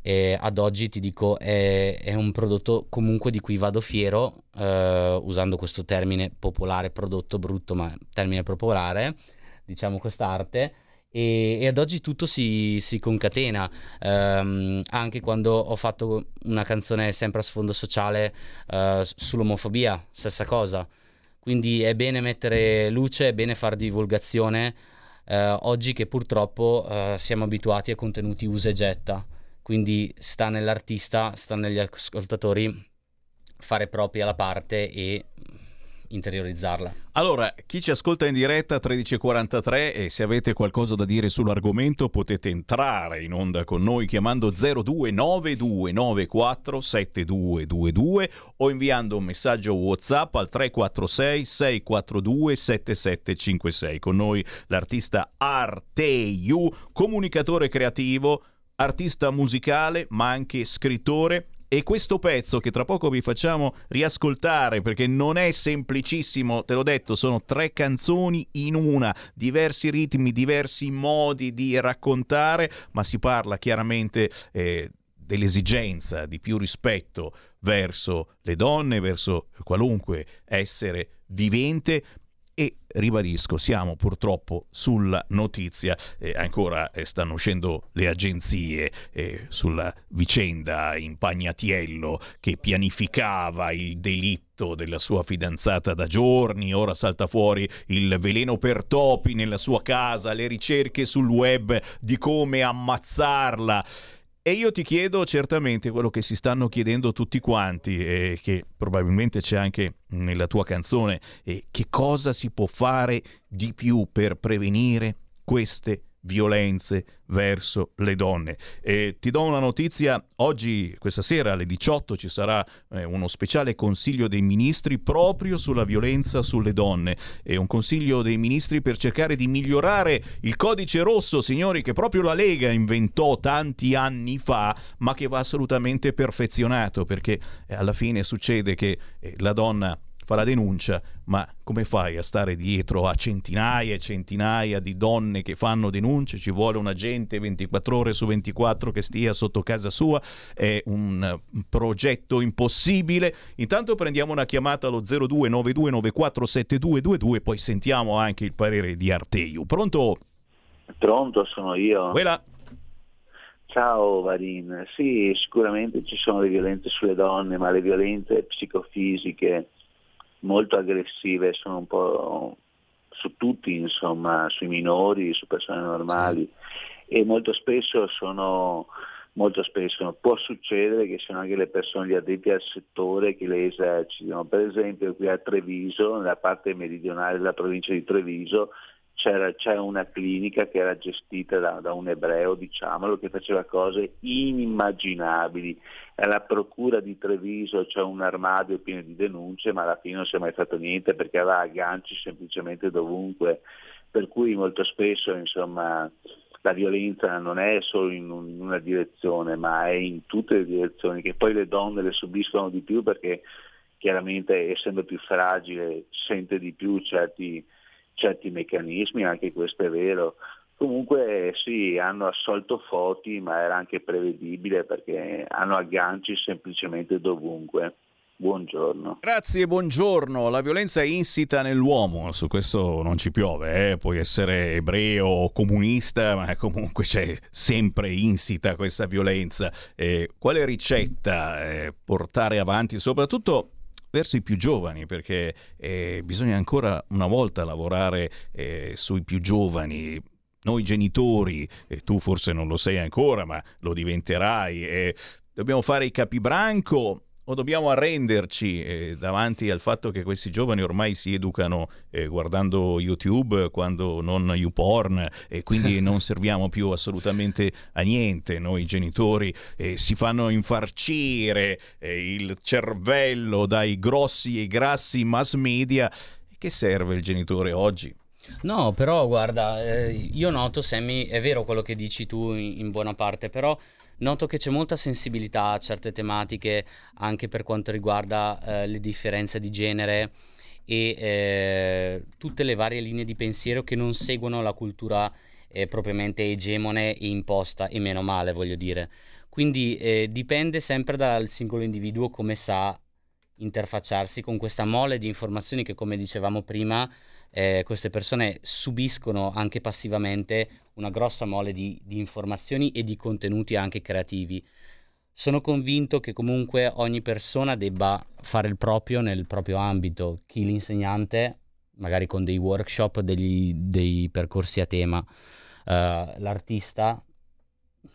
eh, ad oggi ti dico è, è un prodotto comunque di cui vado fiero, eh, usando questo termine popolare, prodotto brutto, ma termine popolare, diciamo quest'arte. E, e ad oggi tutto si, si concatena, Ehm, anche quando ho fatto una canzone sempre a sfondo sociale eh, sull'omofobia, stessa cosa. Quindi è bene mettere luce, è bene fare divulgazione, eh, oggi che purtroppo eh, siamo abituati a contenuti usa e getta, quindi sta nell'artista, sta negli ascoltatori fare propria la parte e interiorizzarla. Allora, chi ci ascolta in diretta 13.43 e se avete qualcosa da dire sull'argomento potete entrare in onda con noi chiamando 0292947222 o inviando un messaggio WhatsApp al 346 642 7756. Con noi l'artista Arteiu, comunicatore creativo, artista musicale ma anche scrittore e questo pezzo che tra poco vi facciamo riascoltare perché non è semplicissimo, te l'ho detto, sono tre canzoni in una, diversi ritmi, diversi modi di raccontare, ma si parla chiaramente eh, dell'esigenza di più rispetto verso le donne, verso qualunque essere vivente. Ribadisco, siamo purtroppo sulla notizia, eh, ancora eh, stanno uscendo le agenzie eh, sulla vicenda Impagnatiello che pianificava il delitto della sua fidanzata da giorni, ora salta fuori il veleno per topi nella sua casa, le ricerche sul web di come ammazzarla. E io ti chiedo certamente quello che si stanno chiedendo tutti quanti, e che probabilmente c'è anche nella tua canzone, che cosa si può fare di più per prevenire queste violenze verso le donne. E ti do una notizia, oggi, questa sera alle 18 ci sarà eh, uno speciale consiglio dei ministri proprio sulla violenza sulle donne. È un consiglio dei ministri per cercare di migliorare il codice rosso, signori, che proprio la Lega inventò tanti anni fa, ma che va assolutamente perfezionato perché eh, alla fine succede che eh, la donna fa la denuncia, ma come fai a stare dietro a centinaia e centinaia di donne che fanno denunce? Ci vuole un agente 24 ore su 24 che stia sotto casa sua, è un progetto impossibile. Intanto prendiamo una chiamata allo 0292947222 poi sentiamo anche il parere di Arteiu. Pronto? Pronto, sono io. Quella. Ciao Varin, sì, sicuramente ci sono le violenze sulle donne, ma le violenze psicofisiche molto aggressive sono un po' su tutti, insomma, sui minori, su persone normali e molto spesso sono molto spesso può succedere che siano anche le persone gli addetti al settore che le esercitano. Per esempio qui a Treviso, nella parte meridionale della provincia di Treviso, c'era, c'è una clinica che era gestita da, da, un ebreo, diciamolo, che faceva cose inimmaginabili. Alla procura di Treviso c'è un armadio pieno di denunce, ma alla fine non si è mai fatto niente perché aveva agganci semplicemente dovunque. Per cui molto spesso insomma, la violenza non è solo in, in una direzione, ma è in tutte le direzioni, che poi le donne le subiscono di più perché chiaramente essendo più fragile sente di più certi certi meccanismi, anche questo è vero. Comunque sì, hanno assolto Foti, ma era anche prevedibile perché hanno agganci semplicemente dovunque. Buongiorno. Grazie, buongiorno. La violenza è insita nell'uomo, su questo non ci piove, eh? puoi essere ebreo o comunista, ma comunque c'è sempre insita questa violenza. Eh, quale ricetta eh, portare avanti, soprattutto verso i più giovani, perché eh, bisogna ancora una volta lavorare eh, sui più giovani. Noi genitori, eh, tu forse non lo sei ancora, ma lo diventerai, dobbiamo fare i capibranco o dobbiamo arrenderci eh, davanti al fatto che questi giovani ormai si educano eh, guardando YouTube quando non YouPorn e quindi [laughs] non serviamo più assolutamente a niente noi genitori eh, si fanno infarcire eh, il cervello dai grossi e grassi mass media che serve il genitore oggi? No, però guarda, eh, io noto, Sammy, è vero quello che dici tu in, in buona parte, però noto che c'è molta sensibilità a certe tematiche anche per quanto riguarda eh, le differenze di genere e eh, tutte le varie linee di pensiero che non seguono la cultura eh, propriamente egemone e imposta e meno male voglio dire. Quindi eh, dipende sempre dal singolo individuo come sa interfacciarsi con questa mole di informazioni che come dicevamo prima eh, queste persone subiscono anche passivamente una grossa mole di, di informazioni e di contenuti anche creativi. Sono convinto che comunque ogni persona debba fare il proprio nel proprio ambito, chi l'insegnante, magari con dei workshop, degli, dei percorsi a tema, uh, l'artista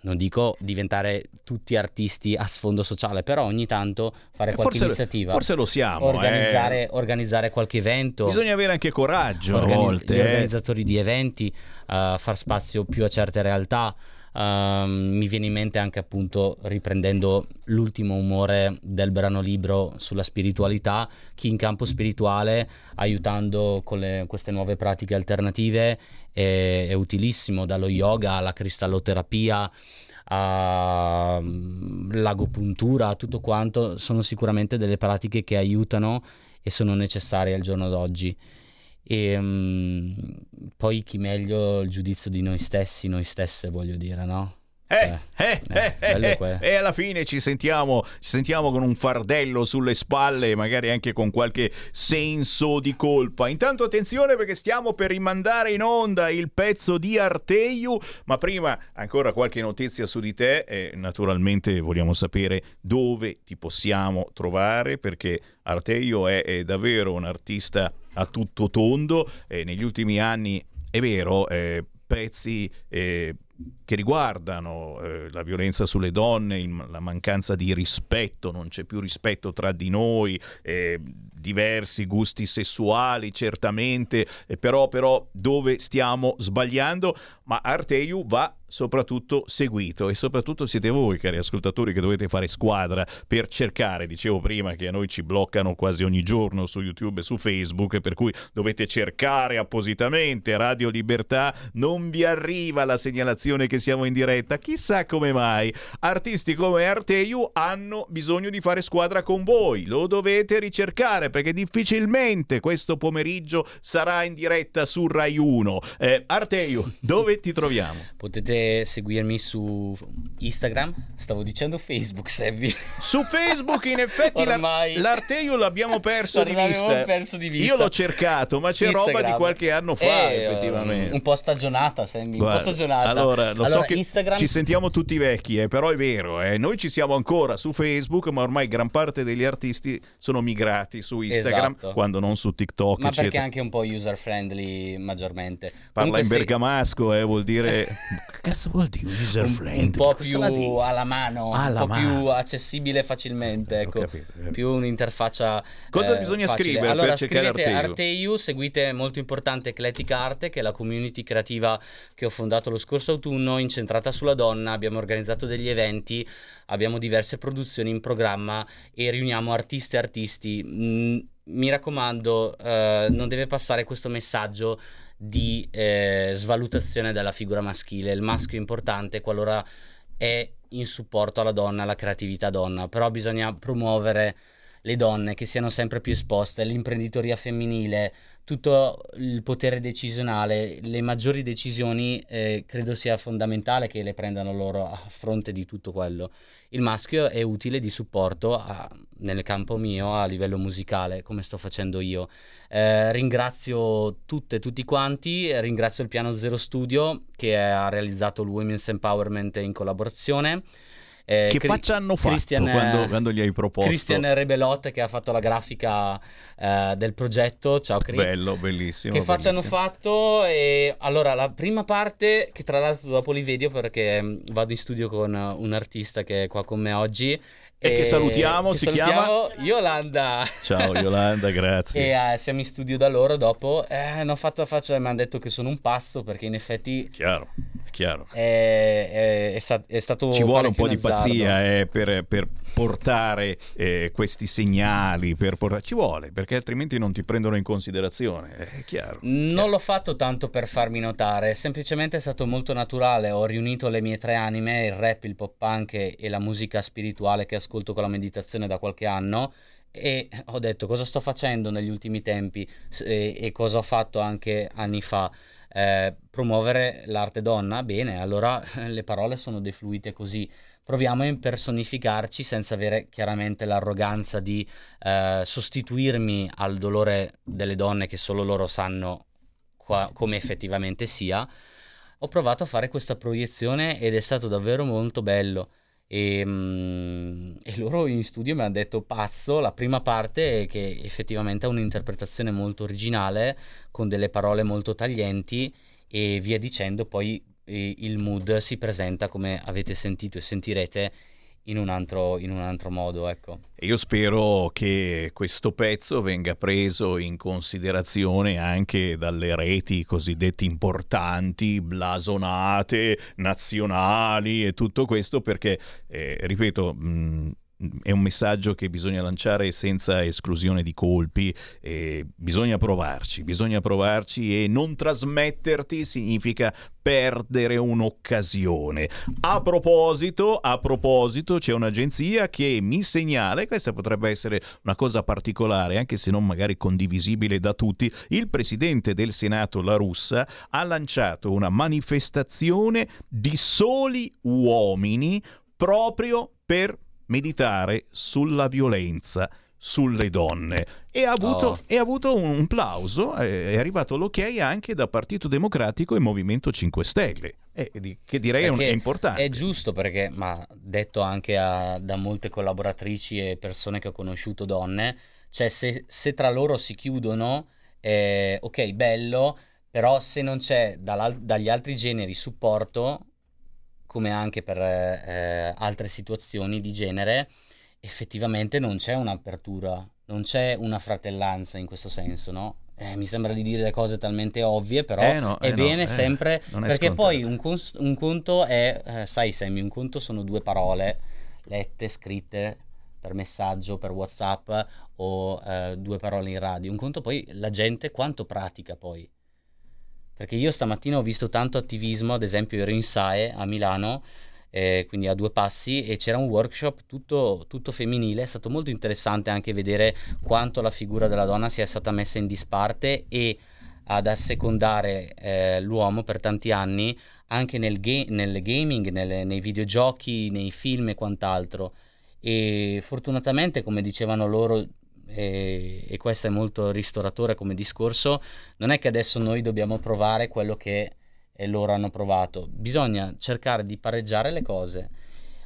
non dico diventare tutti artisti a sfondo sociale, però ogni tanto fare Eh, qualche forse- iniziativa. forse lo siamo, Organizzare, eh. organizzare qualche evento. Bisogna avere anche coraggio a Organi- volte. gli eh. organizzatori di eventi, eh, far spazio più a certe realtà. Ehm, mi viene in mente anche appunto riprendendo l'ultimo umore del brano libro sulla spiritualità, chi in campo spirituale aiutando con le- queste nuove pratiche alternative è, è utilissimo, dallo yoga alla cristalloterapia all'agopuntura, tutto quanto sono sicuramente delle pratiche che aiutano e sono necessarie al giorno d'oggi. E mm, poi chi meglio il giudizio di noi stessi, noi stesse, voglio dire, no? Eh, eh, eh, eh, e alla fine ci sentiamo, ci sentiamo con un fardello sulle spalle e magari anche con qualche senso di colpa. Intanto attenzione perché stiamo per rimandare in onda il pezzo di Arteiu, ma prima ancora qualche notizia su di te e naturalmente vogliamo sapere dove ti possiamo trovare perché Arteiu è, è davvero un artista a tutto tondo e negli ultimi anni è vero, eh, pezzi eh, che riguardano eh, la violenza sulle donne, il- la mancanza di rispetto, non c'è più rispetto tra di noi, eh, diversi gusti sessuali certamente, eh, però, però dove stiamo sbagliando, ma Arteiu va soprattutto seguito e soprattutto siete voi cari ascoltatori che dovete fare squadra per cercare, dicevo prima che a noi ci bloccano quasi ogni giorno su YouTube e su Facebook, per cui dovete cercare appositamente Radio Libertà, non vi arriva la segnalazione che siamo in diretta. Chissà come mai. Artisti come Arteiu hanno bisogno di fare squadra con voi. Lo dovete ricercare perché difficilmente questo pomeriggio sarà in diretta su Rai 1. Eh, Arteiu, dove ti troviamo? Potete seguirmi su Instagram, stavo dicendo Facebook, Sebbi. Su Facebook in effetti Ormai- l'Arteiu l'abbiamo perso di vista. perso di vista. Io l'ho cercato, ma c'è roba Instagram. di qualche anno fa, Eh, effettivamente. Un po' stagionata, Sammy, un po' stagionata. Allora, lo so che Instagram ci sentiamo tutti vecchi, eh, però è vero, eh. noi ci siamo ancora su Facebook, ma ormai gran parte degli artisti sono migrati su Instagram, Esatto. quando non su TikTok, ma perché è eccetera. anche un po' user friendly maggiormente. Parla Comunque in sì, bergamasco, eh, vuol dire... [laughs] che cazzo vuol dire user un, friendly? un po' Cosa la più alla mano, Alla un po' mano. più accessibile facilmente, ecco, più un'interfaccia Cosa eh, bisogna facile. scrivere per allora, cercare scrivete Arteiu? Arteiu, seguite molto importante Eclectic Arte, che è la community creativa che ho fondato lo scorso autunno, incentrata sulla donna, abbiamo organizzato degli eventi, abbiamo diverse produzioni in programma e riuniamo artiste e artisti. Mm, mi raccomando, eh, non deve passare questo messaggio di eh, svalutazione della figura maschile. Il maschio è importante qualora è in supporto alla donna, alla creatività donna, però bisogna promuovere le donne che siano sempre più esposte, l'imprenditoria femminile, tutto il potere decisionale, le maggiori decisioni eh, credo sia fondamentale che le prendano loro a fronte di tutto quello. Il maschio è utile di supporto a- nel campo mio a livello musicale, come sto facendo io. Eh, ringrazio tutte e tutti quanti, ringrazio il Piano Zero Studio che ha realizzato il Women's Empowerment in collaborazione. Eh, Che Cri- faccia hanno fatto Christian, quando, quando gli hai proposto? Christian Rebelot che ha fatto la grafica eh, del progetto. Ciao Cri. Bello, bellissimo. Che faccia hanno fatto? E allora, la prima parte, che tra l'altro dopo li vedo perché mm, vado in studio con eh, un artista che è qua con me oggi. E che salutiamo, che si salutiamo, Yolanda. Ciao Yolanda, grazie. [laughs] E eh, siamo in studio da loro dopo. Eh, hanno fatto la faccia e mi hanno detto che sono un pazzo perché in effetti Chiaro, chiaro. è, è- è sta- è stato. Ci vuole un po' di azzardo. pazzia eh, per, per portare eh, questi segnali, per portare- ci vuole, perché altrimenti non ti prendono in considerazione, è chiaro. Non l'ho fatto tanto per farmi notare, semplicemente è stato molto naturale. Ho riunito le mie tre anime, il rap, il pop punk e e la musica spirituale che ascolto con la meditazione da qualche anno. E ho detto cosa sto facendo negli ultimi tempi e, e cosa ho fatto anche anni fa. Eh, promuovere l'arte donna? Bene, allora [laughs] le parole sono defluite così. Proviamo a impersonificarci senza avere chiaramente l'arroganza di eh, sostituirmi al dolore delle donne che solo loro sanno qua- come effettivamente sia. Ho provato a fare questa proiezione ed è stato davvero molto bello. E, mm, e loro in studio mi hanno detto pazzo, la prima parte che effettivamente ha un'interpretazione molto originale, con delle parole molto taglienti e via dicendo, poi eh, il mood si presenta come avete sentito e sentirete in un altro, in un altro modo, ecco. Io spero che questo pezzo venga preso in considerazione anche dalle reti cosiddette importanti, blasonate, nazionali e tutto questo, perché, eh, ripeto, mh, è un messaggio che bisogna lanciare senza esclusione di colpi, bisogna provarci, bisogna provarci e non trasmetterti significa perdere un'occasione. A proposito, a proposito, c'è un'agenzia che mi segnala, e questa potrebbe essere una cosa particolare, anche se non magari condivisibile da tutti, il presidente del Senato, La Russa, ha lanciato una manifestazione di soli uomini proprio per meditare sulla violenza sulle donne e ha avuto, Oh. e ha avuto un, plauso, è, è arrivato l'ok anche da Partito Democratico e Movimento 5 Stelle, e di- che direi è, un- è importante. È giusto perché, ma detto anche a- da molte collaboratrici e persone che ho conosciuto donne, cioè se, se tra loro si chiudono, eh, ok, bello, però se non c'è dagli altri generi supporto, come anche per eh, altre situazioni di genere, effettivamente non c'è un'apertura, non c'è una fratellanza in questo senso, no? Eh, mi sembra di dire le cose talmente ovvie, però Eh no, è eh no, bene eh, sempre perché scontato. poi un, cons- un conto è, eh, sai Sammy, un conto sono due parole lette, scritte per messaggio, per WhatsApp o eh, due parole in radio. Un conto poi la gente quanto pratica poi. Perché io stamattina ho visto tanto attivismo, ad esempio ero in SAE a Milano, eh, quindi a due passi, e c'era un workshop tutto, tutto femminile. È stato molto interessante anche vedere quanto la figura della donna sia stata messa in disparte e ad assecondare eh, l'uomo per tanti anni anche nel, ga- nel gaming, nelle- nei videogiochi, nei film e quant'altro. E fortunatamente, come dicevano loro, e, e questo è molto ristoratore come discorso, non è che adesso noi dobbiamo provare quello che eh, loro hanno provato, bisogna cercare di pareggiare le cose,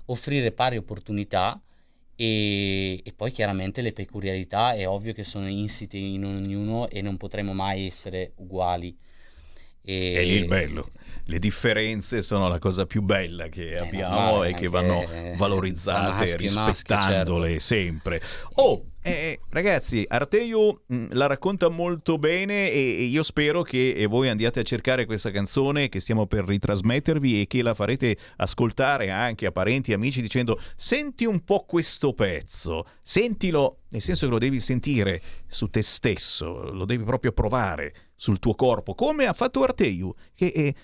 offrire pari opportunità e, e poi chiaramente le peculiarità. È ovvio che sono insite in ognuno e non potremo mai essere uguali. E... È lì il bello. Le differenze sono la cosa più bella che abbiamo normale, e che vanno valorizzate, maschi e maschi, rispettandole certo. sempre. Oh, eh, ragazzi, Arteo mh, la racconta molto bene e, e io spero che voi andiate a cercare questa canzone che stiamo per ritrasmettervi e che la farete ascoltare anche a parenti e amici dicendo senti un po' questo pezzo, sentilo, nel senso che lo devi sentire su te stesso, lo devi proprio provare sul tuo corpo, come ha fatto Arteu, che eh,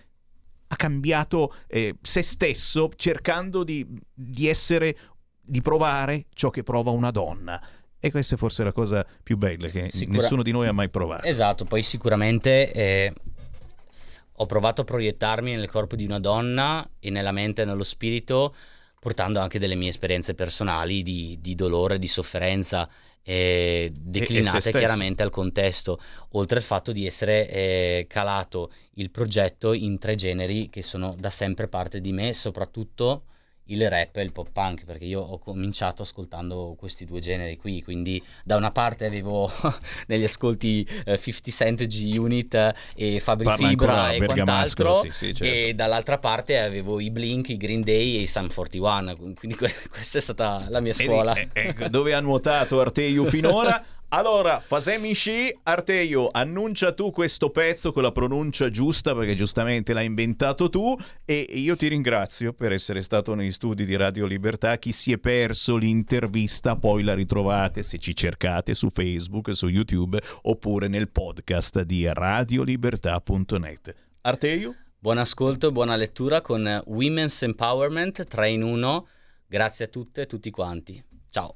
ha cambiato eh, se stesso cercando di, di essere, di provare ciò che prova una donna. E questa è forse la cosa più bella che Sicura- nessuno di noi ha mai provato. Esatto, poi sicuramente eh, ho provato a proiettarmi nel corpo di una donna e nella mente e nello spirito, portando anche delle mie esperienze personali di, di dolore, di sofferenza, eh, declinate chiaramente al contesto, oltre al fatto di essere eh, calato il progetto in tre generi che sono da sempre parte di me, soprattutto il rap e il pop punk, perché io ho cominciato ascoltando questi due generi qui, quindi da una parte avevo [laughs] negli ascolti eh, 50 Cent G-Unit eh, e Fabri Parla Fibra e quant'altro, sì, sì, certo. e dall'altra parte avevo i Blink, i Green Day e i Sum 41, quindi que- [laughs] questa è stata la mia scuola. eh, ecco, dove ha nuotato Arteu finora? [laughs] Allora, Fasemi Sci, Arteu, annuncia tu questo pezzo con la pronuncia giusta perché giustamente l'hai inventato tu e io ti ringrazio per essere stato negli studi di Radio Libertà. Chi si è perso l'intervista poi la ritrovate se ci cercate su Facebook, su YouTube oppure nel podcast di radiolibertà.net. Arteu? Buon ascolto e buona lettura con Women's Empowerment 3 in 1. Grazie a tutte e tutti quanti. Ciao.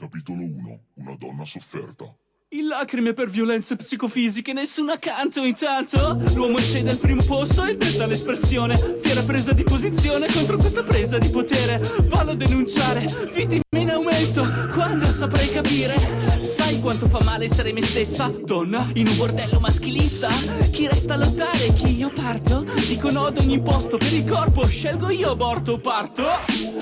Capitolo 1. Una donna sofferta. In lacrime per violenze psicofisiche, nessun accanto intanto. L'uomo cede al primo posto e detta l'espressione. Fiera presa di posizione contro questa presa di potere. Vallo a denunciare, vittime in aumento. Quando saprai capire, sai quanto fa male essere me stessa, donna, in un bordello maschilista. Chi resta a lottare chi io parto. Dico no ad ogni posto per il corpo, scelgo io aborto o parto.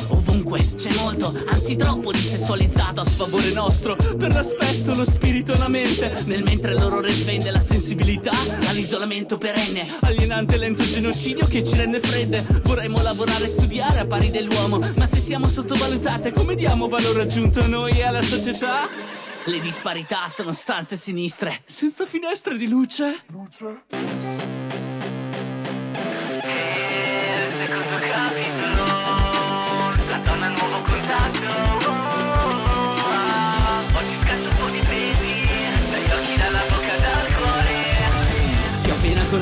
Ovunque c'è molto, anzi troppo di sessualizzato a sfavore nostro. Per l'aspetto, lo spirito e la mente. Nel mentre l'orrore svende la sensibilità all'isolamento perenne. Alienante lento genocidio che ci rende fredde. Vorremmo lavorare e studiare a pari dell'uomo. Ma se siamo sottovalutate, come diamo valore aggiunto a noi e alla società? Le disparità sono stanze sinistre, senza finestre di luce. Secondo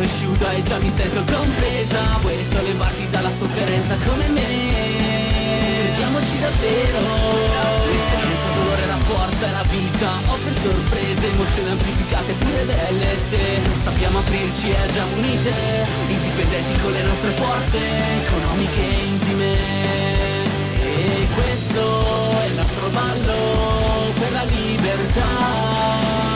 conosciuta e già mi sento compresa. Vuoi sollevarti dalla sofferenza come me? Crediamoci davvero. L'esperienza, dolore, la forza e la vita. Offre sorprese, emozioni amplificate pure belle. Se sappiamo aprirci e agiamo unite. Indipendenti con le nostre forze Economiche e intime. E questo è il nostro ballo per la libertà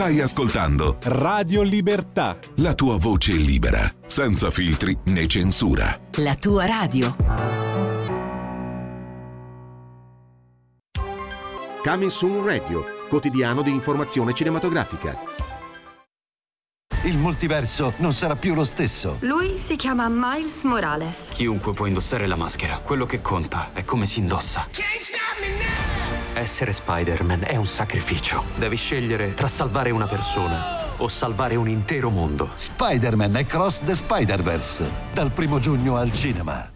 Stai ascoltando Radio Libertà. la tua voce libera, senza filtri né censura. La tua radio. Coming Soon Radio, quotidiano di informazione cinematografica. Il multiverso non sarà più lo stesso. Lui si chiama Miles Morales. Chiunque può indossare la maschera. Quello che conta è come si indossa. Essere Spider-Man è un sacrificio. Devi scegliere tra salvare una persona o salvare un intero mondo. Spider-Man e Cross the Spider-Verse. Dal primo giugno al cinema.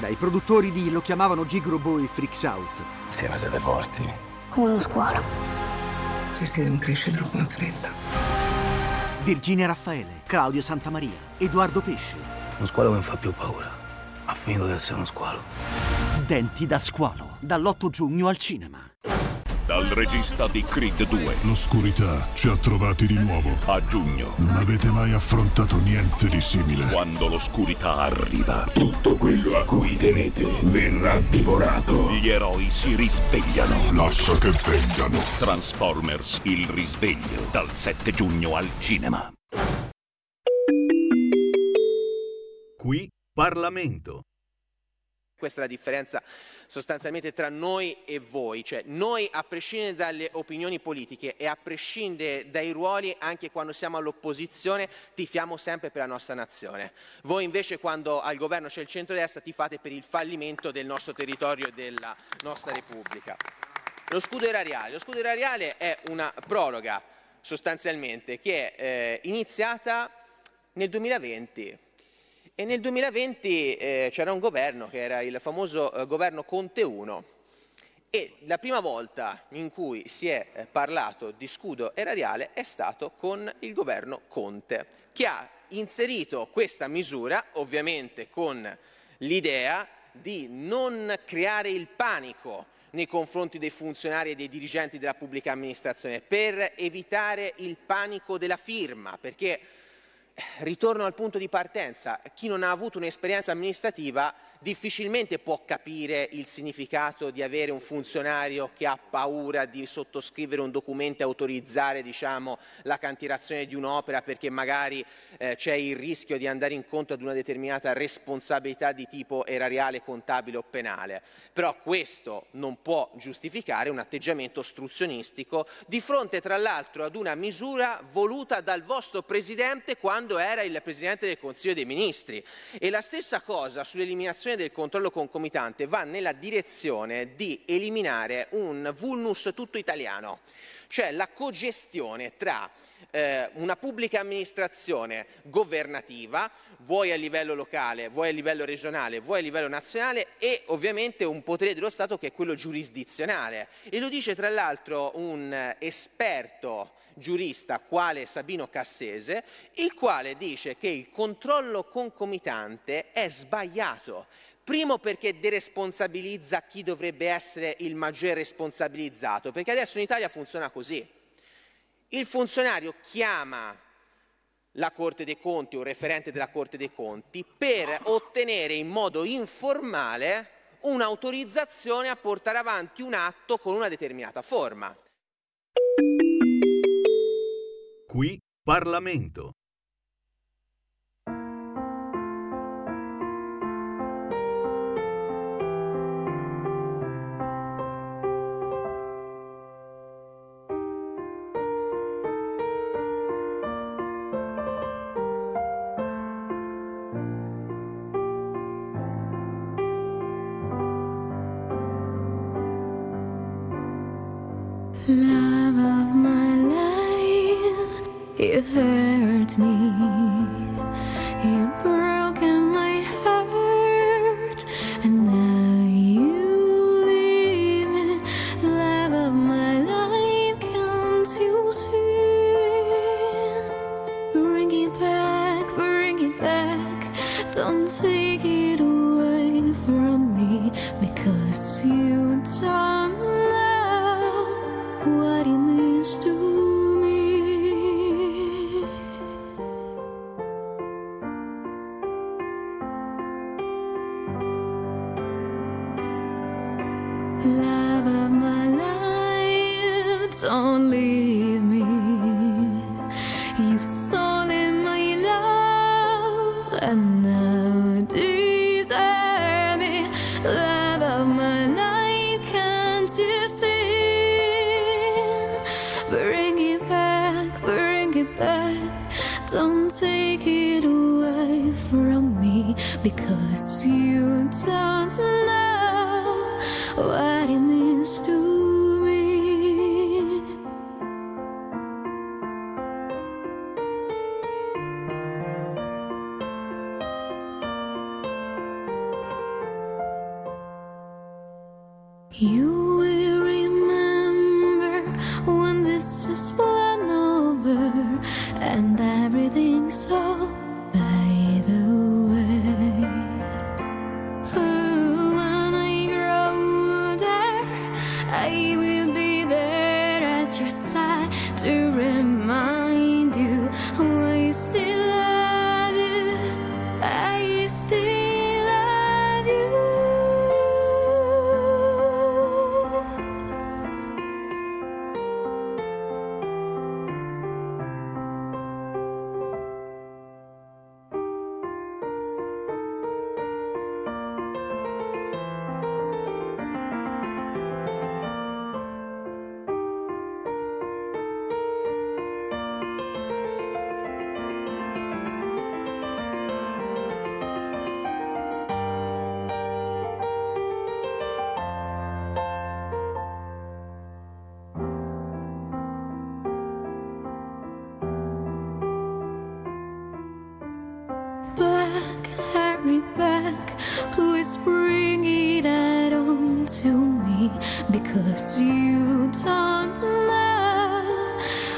Dai produttori di Lo chiamavano Gigrobo e Freaks Out. Siamo siete forti. Come uno squalo. Perché non cresce troppo in fretta. Virginia Raffaele, Claudio Santamaria, Edoardo Pesce. Uno squalo che mi fa più paura. Ha finito di essere uno squalo. Denti da squalo, dall'8 giugno al cinema. Dal regista di Creed 2. L'oscurità ci ha trovati di nuovo. A giugno. Non avete mai affrontato niente di simile. Quando l'oscurità arriva. Tutto quello a cui tenete verrà divorato. Gli eroi si risvegliano. Lascia che vengano. Transformers, il risveglio. Dal 7 giugno al cinema. Qui Parlamento. Questa è la differenza sostanzialmente tra noi e voi, cioè noi a prescindere dalle opinioni politiche e a prescindere dai ruoli anche quando siamo all'opposizione tifiamo sempre per la nostra nazione. Voi invece quando al governo c'è il centrodestra tifate per il fallimento del nostro territorio e della nostra Repubblica. Lo scudo erariale, lo scudo erariale è una proroga sostanzialmente che è eh, iniziata nel 2020 e nel 2020 eh, c'era un governo che era il famoso eh, governo Conte 1 e la prima volta in cui si è eh, parlato di scudo erariale è stato con il governo Conte, che ha inserito questa misura ovviamente con l'idea di non creare il panico nei confronti dei funzionari e dei dirigenti della pubblica amministrazione, per evitare il panico della firma, perché ritorno al punto di partenza, chi non ha avuto un'esperienza amministrativa difficilmente può capire il significato di avere un funzionario che ha paura di sottoscrivere un documento e autorizzare diciamo, la cantierazione di un'opera perché magari eh, c'è il rischio di andare incontro ad una determinata responsabilità di tipo erariale, contabile o penale. Però questo non può giustificare un atteggiamento ostruzionistico di fronte tra l'altro ad una misura voluta dal vostro Presidente quando era il Presidente del Consiglio dei Ministri. E la stessa cosa sull'eliminazione del controllo concomitante va nella direzione di eliminare un vulnus tutto italiano, cioè la cogestione tra eh, una pubblica amministrazione governativa, vuoi a livello locale, vuoi a livello regionale, vuoi a livello nazionale e ovviamente un potere dello Stato che è quello giurisdizionale. E lo dice tra l'altro un eh, esperto giurista quale Sabino Cassese, il quale dice che il controllo concomitante è sbagliato. Primo perché deresponsabilizza chi dovrebbe essere il maggiore responsabilizzato, perché adesso in Italia funziona così. Il funzionario chiama la Corte dei Conti o un referente della Corte dei Conti per ottenere in modo informale un'autorizzazione a portare avanti un atto con una determinata forma. Qui Parlamento.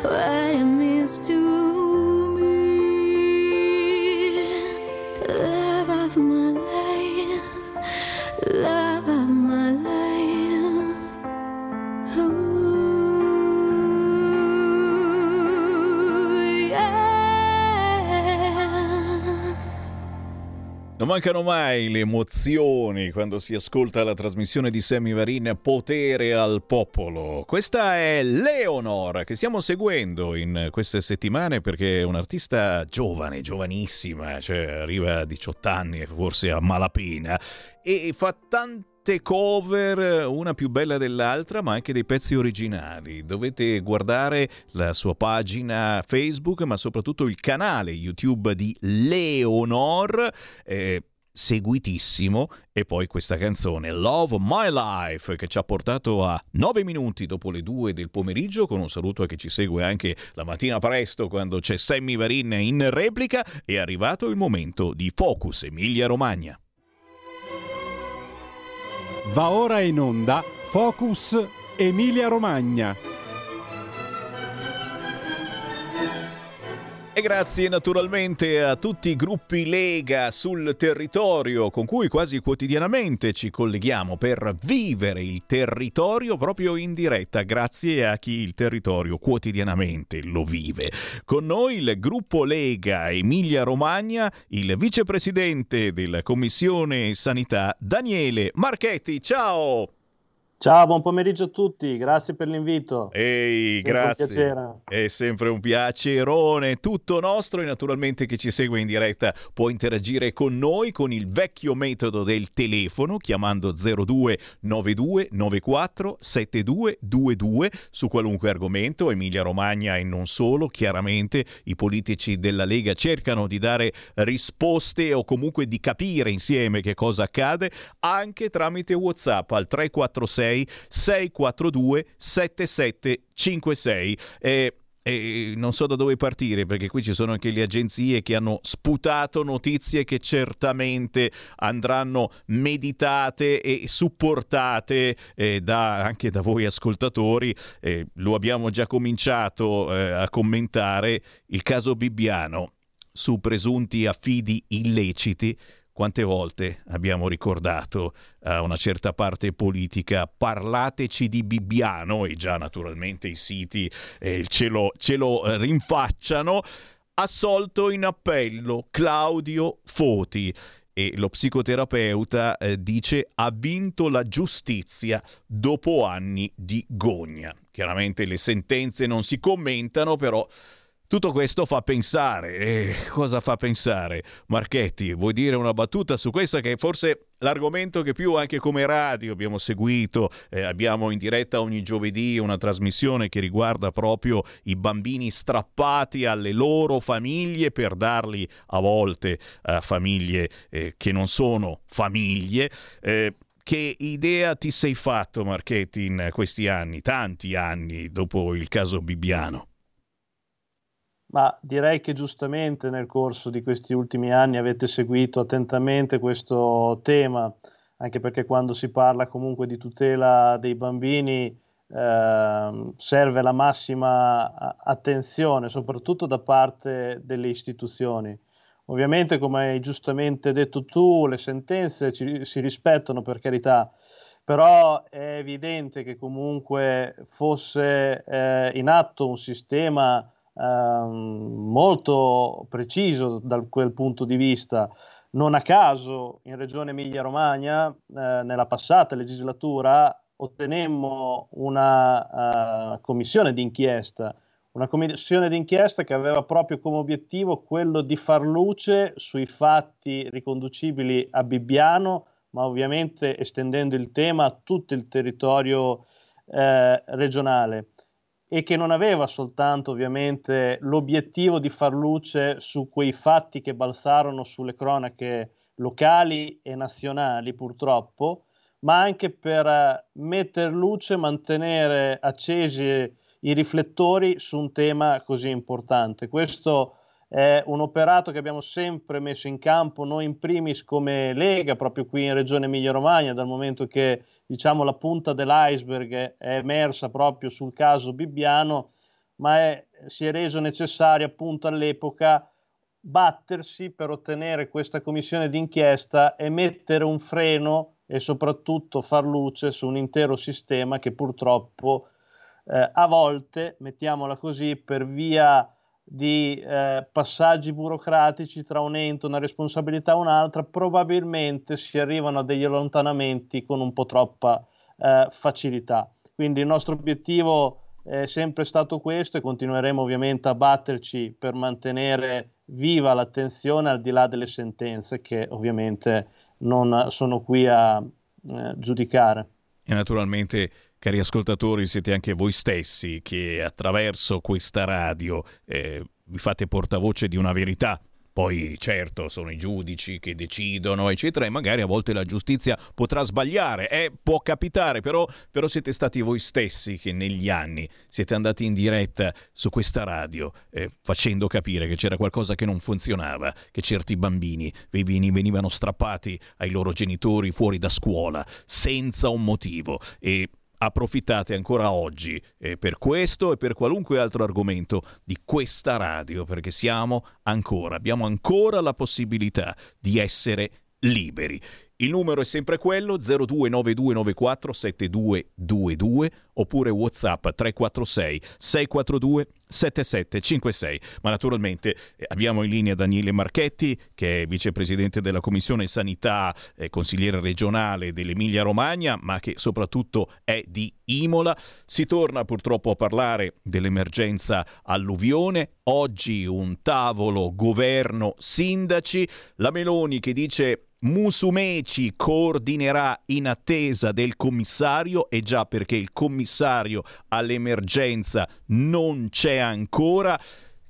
Well Non mancano mai le emozioni quando si ascolta la trasmissione di Sammy Varin Potere al Popolo. Questa è Leonor che stiamo seguendo in queste settimane perché è un'artista giovane, giovanissima, cioè arriva a 18 anni, forse a malapena, e fa tante cover, una più bella dell'altra, ma anche dei pezzi originali. Dovete guardare la sua pagina Facebook, ma soprattutto il canale YouTube di Leonor. eh, seguitissimo e poi questa canzone Love My Life che ci ha portato a 9 minuti dopo le 2 del pomeriggio con un saluto a chi ci segue anche la mattina presto quando c'è Sammy Varin in replica è arrivato il momento di Focus Emilia Romagna Va ora in onda Focus Emilia Romagna. E grazie naturalmente a tutti i gruppi Lega sul territorio con cui quasi quotidianamente ci colleghiamo per vivere il territorio proprio in diretta, grazie a chi il territorio quotidianamente lo vive. Con noi il gruppo Lega Emilia Romagna, il vicepresidente della Commissione Sanità Daniele Marchetti. Ciao! Ciao, buon pomeriggio a tutti, grazie per l'invito. Ehi, Sempre grazie. È sempre un piacerone, tutto nostro e naturalmente chi ci segue in diretta può interagire con noi con il vecchio metodo del telefono chiamando 02 92 94 7222 su qualunque argomento, Emilia Romagna e non solo, chiaramente i politici della Lega cercano di dare risposte o comunque di capire insieme che cosa accade anche tramite WhatsApp al 346 642 7756. E e non so da dove partire perché qui ci sono anche le agenzie che hanno sputato notizie che certamente andranno meditate e supportate eh, da- anche da voi ascoltatori. Eh, lo abbiamo già cominciato eh, a commentare il caso Bibbiano su presunti affidi illeciti. Quante volte abbiamo ricordato a una certa parte politica parlateci di Bibbiano e già naturalmente i siti eh, ce, lo, ce lo eh, rinfacciano, assolto in appello Claudio Foti e lo psicoterapeuta eh, dice ha vinto la giustizia dopo anni di gogna. Chiaramente le sentenze non si commentano, però tutto questo fa pensare. E cosa fa pensare? Marchetti, vuoi dire una battuta su questa che forse l'argomento che più anche come radio abbiamo seguito? Eh, abbiamo in diretta ogni giovedì una trasmissione che riguarda proprio i bambini strappati alle loro famiglie per darli a volte a famiglie eh, che non sono famiglie. Eh, che idea ti sei fatto, Marchetti, in questi anni, tanti anni dopo il caso Bibbiano? Ma direi che giustamente nel corso di questi ultimi anni avete seguito attentamente questo tema, anche perché quando si parla comunque di tutela dei bambini eh, serve la massima attenzione, soprattutto da parte delle istituzioni. Ovviamente, come hai giustamente detto tu, le sentenze ci, si rispettano per carità, però è evidente che comunque fosse eh, in atto un sistema Ehm, molto preciso da quel punto di vista. Non a caso in Regione Emilia-Romagna, eh, nella passata legislatura, ottenemmo una uh, commissione d'inchiesta, una commissione d'inchiesta che aveva proprio come obiettivo quello di far luce sui fatti riconducibili a Bibbiano, ma ovviamente estendendo il tema a tutto il territorio eh, regionale e che non aveva soltanto ovviamente l'obiettivo di far luce su quei fatti che balzarono sulle cronache locali e nazionali purtroppo, ma anche per eh, mettere luce, mantenere accesi i riflettori su un tema così importante. Questo è un operato che abbiamo sempre messo in campo noi in primis come Lega, proprio qui in Regione Emilia-Romagna, dal momento che diciamo, la punta dell'iceberg è emersa proprio sul caso Bibbiano, ma è, si è reso necessario appunto all'epoca battersi per ottenere questa commissione d'inchiesta e mettere un freno e soprattutto far luce su un intero sistema che purtroppo eh, a volte, mettiamola così, per via di eh, passaggi burocratici tra un ente, una responsabilità e un'altra, probabilmente si arrivano a degli allontanamenti con un po' troppa eh, facilità. Quindi il nostro obiettivo è sempre stato questo e continueremo ovviamente a batterci per mantenere viva l'attenzione al di là delle sentenze che ovviamente non sono qui a eh, giudicare. E naturalmente Cari ascoltatori, siete anche voi stessi che attraverso questa radio eh, vi fate portavoce di una verità. Poi certo sono i giudici che decidono, eccetera, e magari a volte la giustizia potrà sbagliare, eh, può capitare, però, però siete stati voi stessi che negli anni siete andati in diretta su questa radio eh, facendo capire che c'era qualcosa che non funzionava, che certi bambini venivano strappati ai loro genitori fuori da scuola senza un motivo e approfittate ancora oggi eh, per questo e per qualunque altro argomento di questa radio, perché siamo ancora, abbiamo ancora la possibilità di essere liberi. Il numero è sempre quello 029294 7222 oppure WhatsApp 346 642 7756. Ma naturalmente eh, abbiamo in linea Daniele Marchetti che è vicepresidente della Commissione Sanità, eh, consigliere regionale dell'Emilia Romagna, ma che soprattutto è di Imola. Si torna purtroppo a parlare dell'emergenza alluvione. Oggi un tavolo governo sindaci, la Meloni che dice Musumeci coordinerà in attesa del commissario e già perché il commissario all'emergenza non c'è ancora.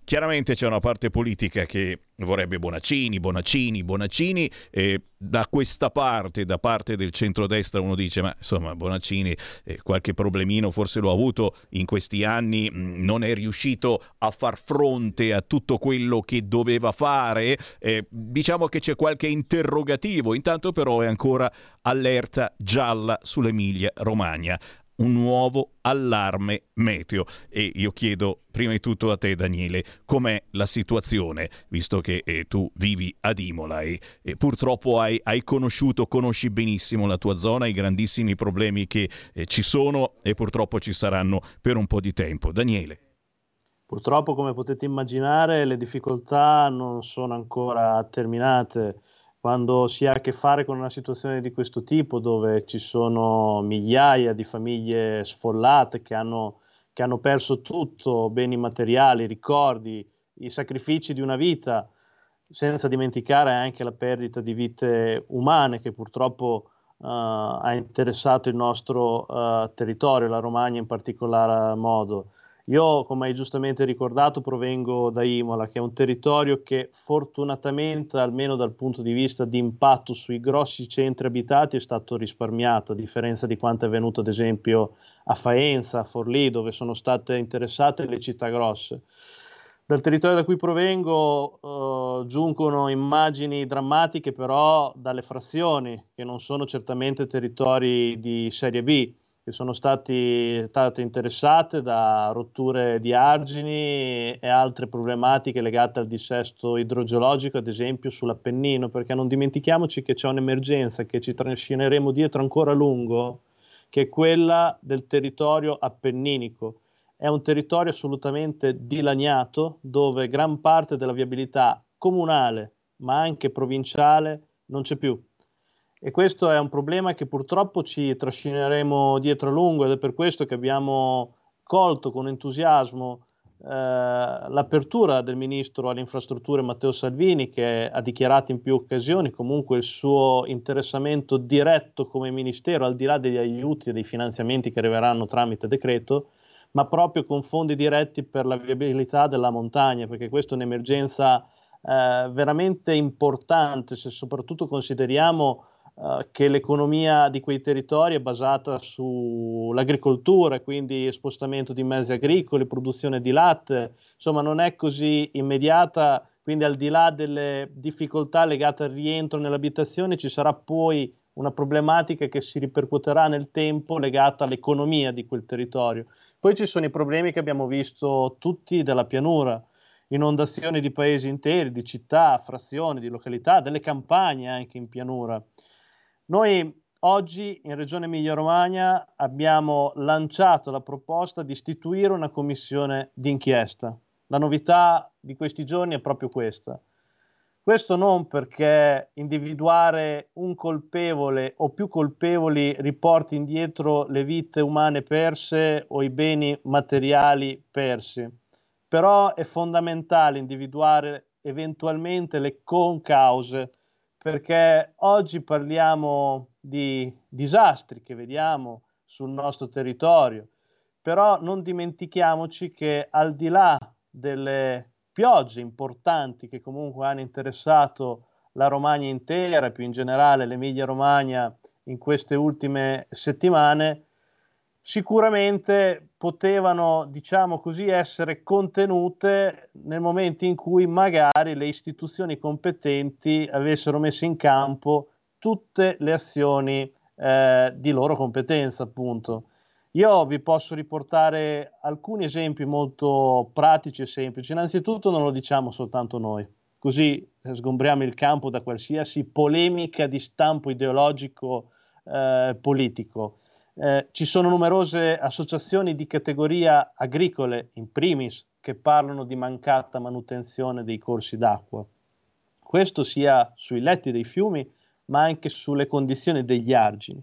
Chiaramente c'è una parte politica che vorrebbe Bonaccini, Bonaccini, Bonaccini e da questa parte, da parte del centrodestra uno dice ma insomma Bonaccini eh, qualche problemino forse lo ha avuto in questi anni, mh, non è riuscito a far fronte a tutto quello che doveva fare, eh, diciamo che c'è qualche interrogativo, intanto però è ancora allerta gialla sull'Emilia Romagna. Un nuovo allarme meteo. E io chiedo prima di tutto a te, Daniele, com'è la situazione, visto che eh, tu vivi ad Imola e, e purtroppo hai, hai, conosciuto, conosci benissimo la tua zona, i grandissimi problemi che eh, ci sono e purtroppo ci saranno per un po' di tempo. Daniele. Purtroppo, come potete immaginare, le difficoltà non sono ancora terminate quando si ha a che fare con una situazione di questo tipo, dove ci sono migliaia di famiglie sfollate che hanno, che hanno perso tutto, beni materiali, ricordi, i sacrifici di una vita, senza dimenticare anche la perdita di vite umane che purtroppo uh, ha interessato il nostro uh, territorio, la Romagna in particolar modo. Io, come hai giustamente ricordato, provengo da Imola, che è un territorio che fortunatamente, almeno dal punto di vista di impatto sui grossi centri abitati, è stato risparmiato, a differenza di quanto è avvenuto ad esempio a Faenza, a Forlì, dove sono state interessate le città grosse. Dal territorio da cui provengo uh, giungono immagini drammatiche però dalle frazioni, che non sono certamente territori di serie B che sono stati, state interessate da rotture di argini e altre problematiche legate al dissesto idrogeologico, ad esempio sull'Appennino, perché non dimentichiamoci che c'è un'emergenza che ci trascineremo dietro ancora a lungo, che è quella del territorio appenninico. È un territorio assolutamente dilaniato dove gran parte della viabilità comunale, ma anche provinciale, non c'è più e questo è un problema che purtroppo ci trascineremo dietro a lungo ed è per questo che abbiamo colto con entusiasmo eh, l'apertura del ministro alle infrastrutture Matteo Salvini che ha dichiarato in più occasioni comunque il suo interessamento diretto come ministero al di là degli aiuti e dei finanziamenti che arriveranno tramite decreto ma proprio con fondi diretti per la viabilità della montagna perché questa è un'emergenza eh, veramente importante se soprattutto consideriamo eh, che l'economia di quei territori è basata sull'agricoltura, quindi spostamento di mezzi agricoli, produzione di latte, insomma non è così immediata, quindi al di là delle difficoltà legate al rientro nell'abitazione ci sarà poi una problematica che si ripercuoterà nel tempo legata all'economia di quel territorio. Poi ci sono i problemi che abbiamo visto tutti della pianura, inondazioni di paesi interi, di città, frazioni, di località, delle campagne anche in pianura. Noi oggi in Regione Emilia-Romagna abbiamo lanciato la proposta di istituire una commissione d'inchiesta. La novità di questi giorni è proprio questa. Questo non perché individuare un colpevole o più colpevoli riporti indietro le vite umane perse o i beni materiali persi, però è fondamentale individuare eventualmente le concause perché oggi parliamo di disastri che vediamo sul nostro territorio, però non dimentichiamoci che al di là delle piogge importanti che comunque hanno interessato la Romagna intera e più in generale l'Emilia Romagna in queste ultime settimane, sicuramente potevano, diciamo così, essere contenute nel momento in cui magari le istituzioni competenti avessero messo in campo tutte le azioni eh, di loro competenza, appunto. Io vi posso riportare alcuni esempi molto pratici e semplici. Innanzitutto non lo diciamo soltanto noi, così sgombriamo il campo da qualsiasi polemica di stampo ideologico eh, politico. Eh, ci sono numerose associazioni di categoria agricole, in primis, che parlano di mancata manutenzione dei corsi d'acqua. Questo sia sui letti dei fiumi, ma anche sulle condizioni degli argini.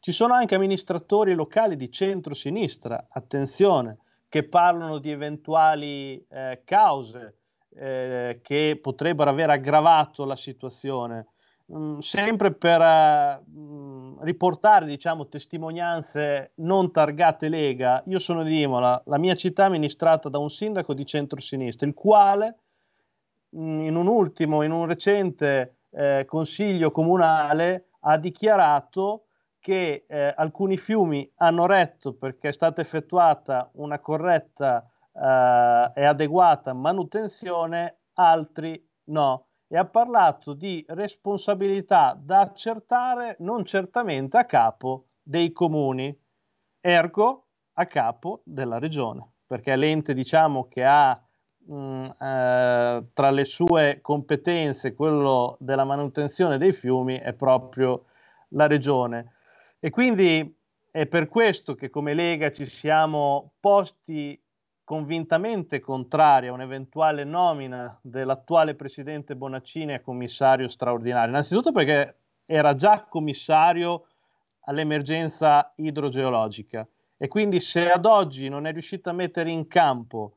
Ci sono anche amministratori locali di centro-sinistra, attenzione, che parlano di eventuali eh, cause eh, che potrebbero aver aggravato la situazione mh, mm, sempre per uh, riportare diciamo, testimonianze non targate Lega, io sono di Imola, la mia città è amministrata da un sindaco di centrosinistra, il quale mh, mm, in un ultimo, in un recente eh, consiglio comunale ha dichiarato che eh, alcuni fiumi hanno retto perché è stata effettuata una corretta eh, e adeguata manutenzione, altri no e ha parlato di responsabilità da accertare non certamente a capo dei comuni. ergo a capo della regione, perché è l'ente diciamo che ha mh, eh, tra le sue competenze quello della manutenzione dei fiumi è proprio la regione. E quindi è per questo che come Lega ci siamo posti convintamente contrari a un'eventuale nomina dell'attuale presidente Bonaccini a commissario straordinario. Innanzitutto perché era già commissario all'emergenza idrogeologica e quindi se ad oggi non è riuscito a mettere in campo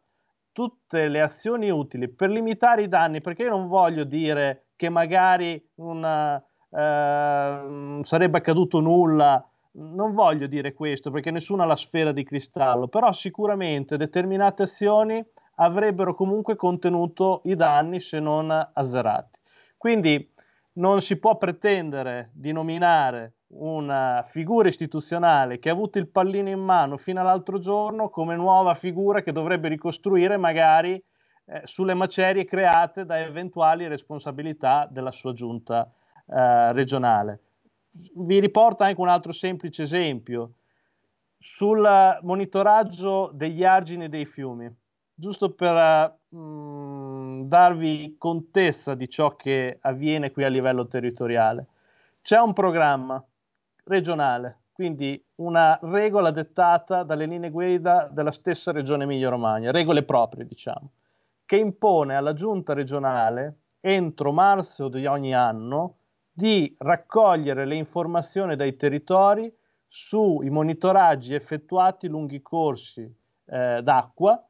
tutte le azioni utili per limitare i danni, perché io non voglio dire che magari una, eh, sarebbe accaduto nulla non voglio dire questo perché nessuno ha la sfera di cristallo, però sicuramente determinate azioni avrebbero comunque contenuto i danni se non azzerati. Quindi non si può pretendere di nominare una figura istituzionale che ha avuto il pallino in mano fino all'altro giorno come nuova figura che dovrebbe ricostruire magari eh, sulle macerie create da eventuali responsabilità della sua giunta eh, regionale vi riporto anche un altro semplice esempio sul monitoraggio degli argini dei fiumi, giusto per mh, darvi contezza di ciò che avviene qui a livello territoriale. C'è un programma regionale, quindi una regola dettata dalle linee guida della stessa regione Emilia-Romagna, regole proprie, diciamo, che impone alla giunta regionale entro marzo di ogni anno di raccogliere le informazioni dai territori sui monitoraggi effettuati lungo i corsi eh, d'acqua,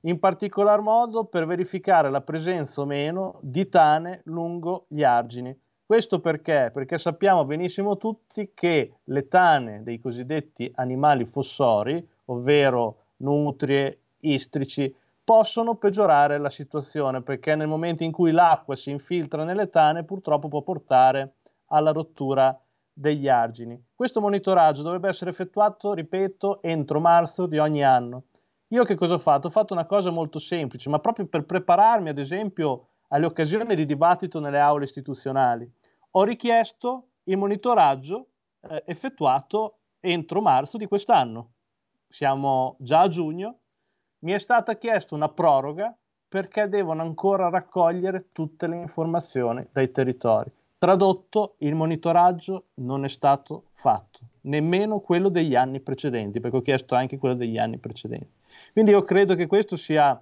in particolar modo per verificare la presenza o meno di tane lungo gli argini. Questo perché? Perché sappiamo benissimo tutti che le tane dei cosiddetti animali fossori, ovvero nutrie, istrici, possono peggiorare la situazione perché nel momento in cui l'acqua si infiltra nelle tane purtroppo può portare alla rottura degli argini. Questo monitoraggio dovrebbe essere effettuato, ripeto, entro marzo di ogni anno. Io che cosa ho fatto? Ho fatto una cosa molto semplice, ma proprio per prepararmi, ad esempio, alle occasioni di dibattito nelle aule istituzionali. Ho richiesto il monitoraggio eh, effettuato entro marzo di quest'anno. Siamo già a giugno mi è stata chiesta una proroga perché devono ancora raccogliere tutte le informazioni dai territori. Tradotto, il monitoraggio non è stato fatto, nemmeno quello degli anni precedenti, perché ho chiesto anche quello degli anni precedenti. Quindi io credo che questo sia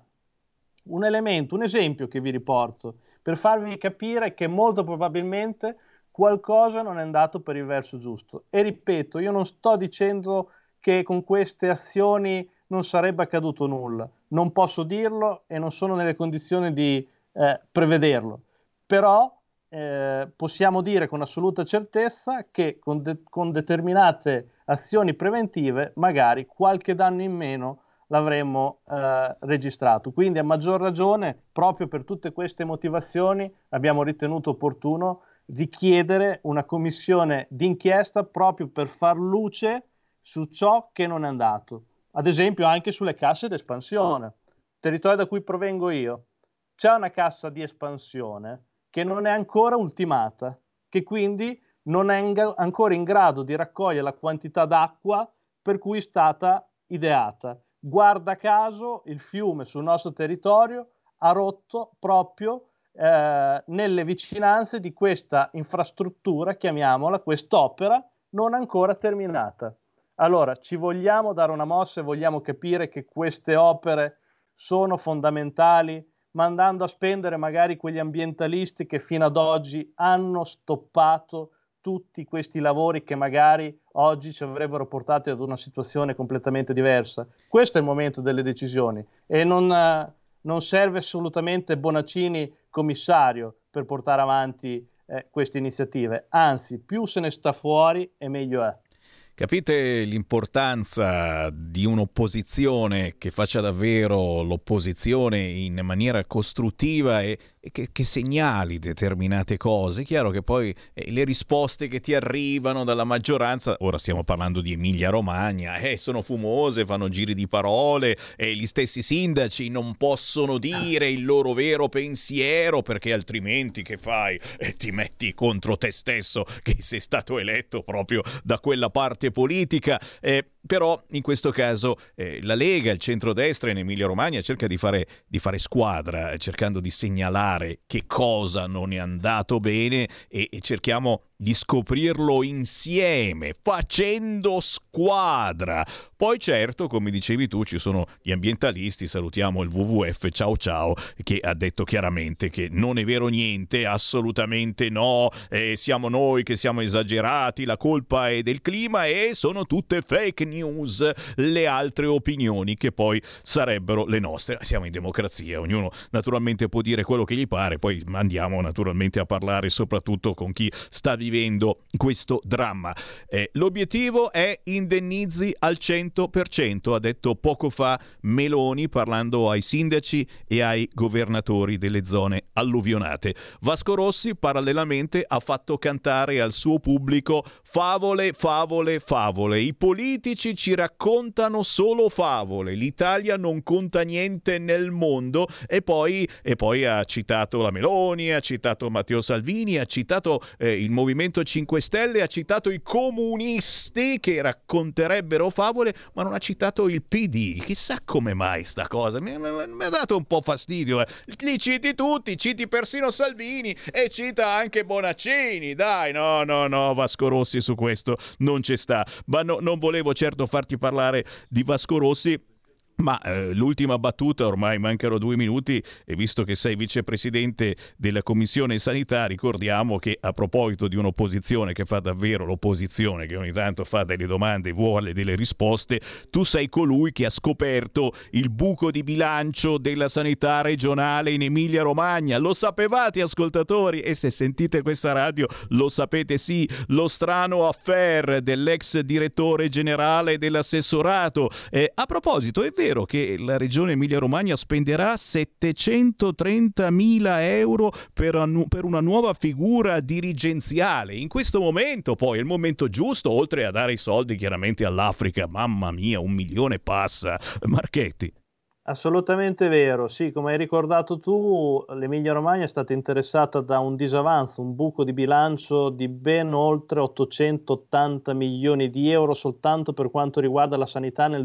un elemento, un esempio che vi riporto per farvi capire che molto probabilmente qualcosa non è andato per il verso giusto. E ripeto, io non sto dicendo che con queste azioni non sarebbe accaduto nulla. Non posso dirlo e non sono nelle condizioni di eh, prevederlo. Però eh, possiamo dire con assoluta certezza che con, de- con, determinate azioni preventive magari qualche danno in meno l'avremmo eh, registrato. Quindi a maggior ragione, proprio per tutte queste motivazioni, abbiamo ritenuto opportuno richiedere una commissione d'inchiesta proprio per far luce su ciò che non è andato ad esempio anche sulle casse d'espansione. Territorio da cui provengo io, c'è una cassa di espansione che non è ancora ultimata, che quindi non è in, ancora in grado di raccogliere la quantità d'acqua per cui è stata ideata. Guarda caso, il fiume sul nostro territorio ha rotto proprio eh, nelle vicinanze di questa infrastruttura, chiamiamola, quest'opera non ancora terminata. Allora, ci vogliamo dare una mossa e vogliamo capire che queste opere sono fondamentali, mandando a spendere magari quegli ambientalisti che fino ad oggi hanno stoppato tutti questi lavori che magari oggi ci avrebbero portati ad una situazione completamente diversa. Questo è il momento delle decisioni e non, non serve assolutamente Bonaccini commissario per portare avanti eh, queste iniziative, anzi più se ne sta fuori e meglio è. Capite l'importanza di un'opposizione che faccia davvero l'opposizione in maniera costruttiva e, che, che, segnali determinate cose? È chiaro che poi eh, le risposte che ti arrivano dalla maggioranza, ora stiamo parlando di Emilia Romagna, eh, sono fumose, fanno giri di parole e gli stessi sindaci non possono dire il loro vero pensiero perché altrimenti che fai? E ti metti contro te stesso che sei stato eletto proprio da quella parte politica. Eh, però in questo caso eh, la Lega, il centrodestra in Emilia Romagna cerca di fare, di fare squadra, cercando di segnalare che cosa non è andato bene e, e cerchiamo di scoprirlo insieme, facendo squadra. Poi certo, come dicevi tu, ci sono gli ambientalisti, salutiamo il WWF, ciao ciao, che ha detto chiaramente che non è vero niente, assolutamente no, eh, siamo noi che siamo esagerati, la colpa è del clima e sono tutte fake news le altre opinioni che poi sarebbero le nostre. Siamo in democrazia, ognuno naturalmente può dire quello che gli pare, poi andiamo naturalmente a parlare soprattutto con chi sta vivendo questo dramma. Eh, l'obiettivo è indennizi al 100%, ha detto poco fa Meloni parlando ai sindaci e ai governatori delle zone alluvionate. Vasco Rossi parallelamente ha fatto cantare al suo pubblico favole, favole, favole. I politici ci raccontano solo favole, l'Italia non conta niente nel mondo e poi, e poi ha citato la Meloni, ha citato Matteo Salvini, ha citato eh, il Movimento 5 Stelle, ha citato i comunisti che racconterebbero favole, ma non ha citato il PD. Chissà come mai sta cosa, mi ha dato un po' fastidio. eh. Li citi tutti, citi persino Salvini e cita anche Bonaccini. Dai, no, no, no, Vasco Rossi su questo non ci sta. Ma no- non volevo certo farti parlare di Vasco Rossi. Ma eh, l'ultima battuta, ormai mancano due minuti e visto che sei vicepresidente della Commissione Sanità, ricordiamo che a proposito di un'opposizione che fa davvero l'opposizione, che ogni tanto fa delle domande, vuole delle risposte, tu sei colui che ha scoperto il buco di bilancio della sanità regionale in Emilia Romagna. Lo sapevate ascoltatori? E se sentite questa radio lo sapete sì, lo strano affair dell'ex direttore generale dell'assessorato. Eh, a proposito, è vero che la regione Emilia-Romagna spenderà 730 mila euro per, annu- per una nuova figura dirigenziale. In questo momento, poi, è il momento giusto, oltre a dare i soldi chiaramente all'Africa. Mamma mia, un milione passa. Marchetti. Assolutamente vero, sì, come hai ricordato tu, l'Emilia Romagna è stata interessata da un disavanzo, un buco di bilancio di ben oltre 880 milioni di euro soltanto per quanto riguarda la sanità nel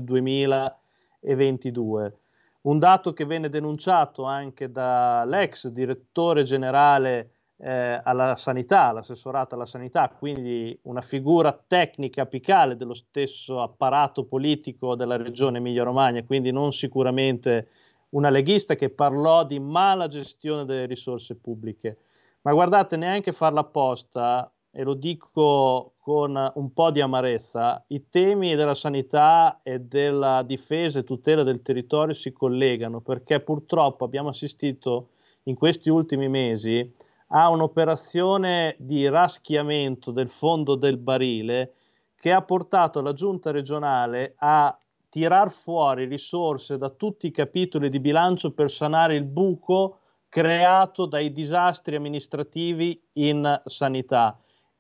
2022. Un dato che venne denunciato anche dall'ex direttore generale eh, alla sanità, l'assessorato alla sanità, quindi una figura tecnica apicale dello stesso apparato politico della regione Emilia-Romagna, quindi non sicuramente una leghista che parlò di mala gestione delle risorse pubbliche. Ma guardate, neanche farla apposta, e lo dico con un po' di amarezza, i temi della sanità e della difesa e tutela del territorio si collegano perché purtroppo abbiamo assistito in questi ultimi mesi a un'operazione di raschiamento del fondo del barile che ha portato la giunta regionale a tirar fuori risorse da tutti i capitoli di bilancio per sanare il buco creato dai disastri amministrativi in sanità.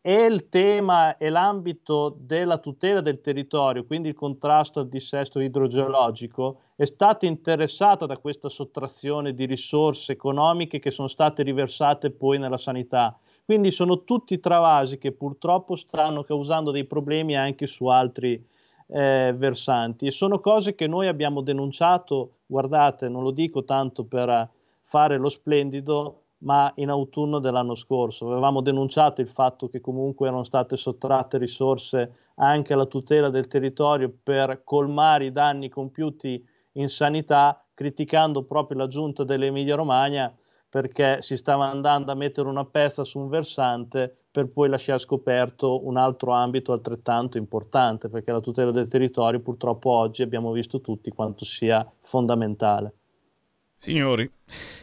E il tema e l'ambito della tutela del territorio, quindi il contrasto al dissesto idrogeologico, è stato interessato da questa sottrazione di risorse economiche che sono state riversate poi nella sanità. Quindi sono tutti travasi che purtroppo stanno causando dei problemi anche su altri eh, versanti. E sono cose che noi abbiamo denunciato, guardate, non lo dico tanto per fare lo splendido, ma in autunno dell'anno scorso. Avevamo denunciato il fatto che comunque erano state sottratte risorse anche alla tutela del territorio per colmare i danni compiuti in sanità, criticando proprio la giunta dell'Emilia Romagna perché si stava andando a mettere una pezza su un versante per poi lasciare scoperto un altro ambito altrettanto importante, perché la tutela del territorio purtroppo oggi abbiamo visto tutti quanto sia fondamentale. Signori,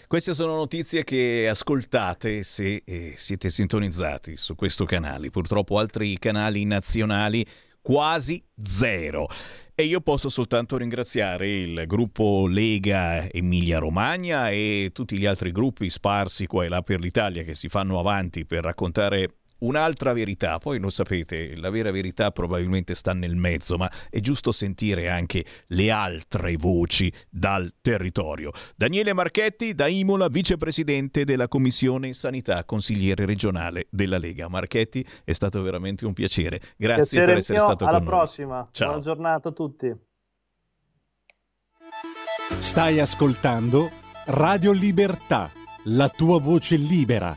queste sono notizie che ascoltate se eh, siete sintonizzati su questo canale. Purtroppo altri canali nazionali quasi zero. E io posso soltanto ringraziare il gruppo Lega Emilia Romagna e tutti gli altri gruppi sparsi qua e là per l'Italia che si fanno avanti per raccontare un'altra verità, poi lo sapete, la vera verità probabilmente sta nel mezzo, ma è giusto sentire anche le altre voci dal territorio. Daniele Marchetti da Imola, vicepresidente della Commissione Sanità, consigliere regionale della Lega. Marchetti, è stato veramente un piacere. Grazie Piacere per essere mio, stato alla con noi. prossima. Ciao. Buona giornata a tutti. Stai ascoltando Radio Libertà, la tua voce libera,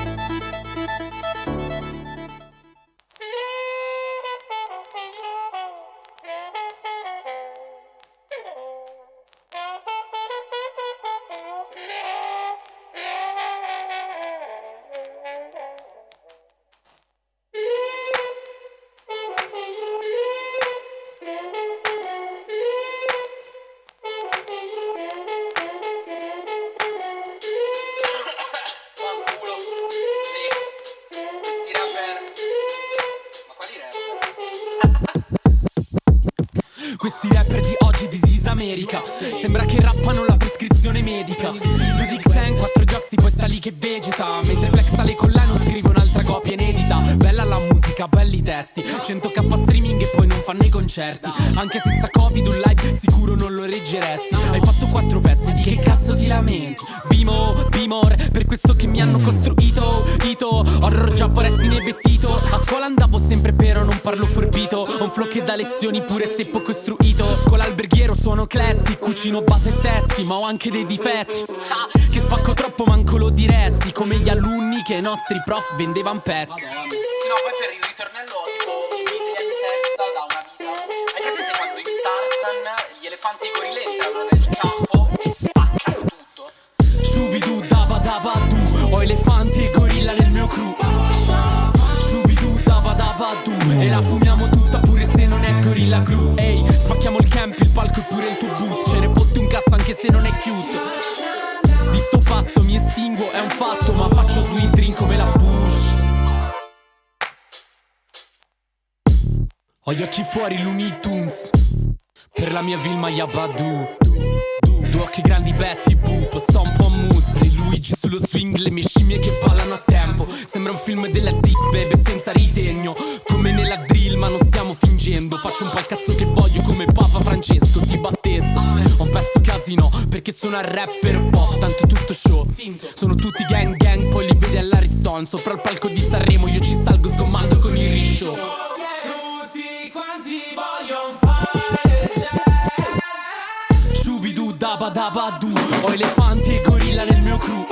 Concerti. Anche senza covid un live sicuro non lo reggeresti. Hai fatto quattro pezzi, di che cazzo ti lamenti? Bimo, Bimor, per questo che mi hanno costruito. Ito, horror giappo resti inebettito. A scuola andavo sempre però non parlo forbito. Ho un flow che da lezioni pure se poco istruito Scuola alberghiero suono classic Cucino base e testi ma ho anche dei difetti. Che spacco troppo manco lo diresti. Come gli alunni che ai nostri prof vendevan pezzi Ho gli occhi fuori Looney Tunes. Per la mia Vilma Yabadu Due occhi grandi Betty Boop. Stomp on mood. Ray Luigi sullo swing Le mie scimmie che ballano a tempo. Sembra un film della deep baby senza ritegno. Come nella drill ma non stiamo fingendo. Faccio un po' il cazzo che voglio come Papa Francesco Ti battezzo Ho un pezzo casino Perché sono un rapper pop. Tanto tutto show. Sono tutti gang gang Poi li vedi all'Ariston. Sopra il palco di Sanremo Io ci salgo sgommando con il risciò Shubidu daba daba du Ho elefanti e gorilla nel mio crew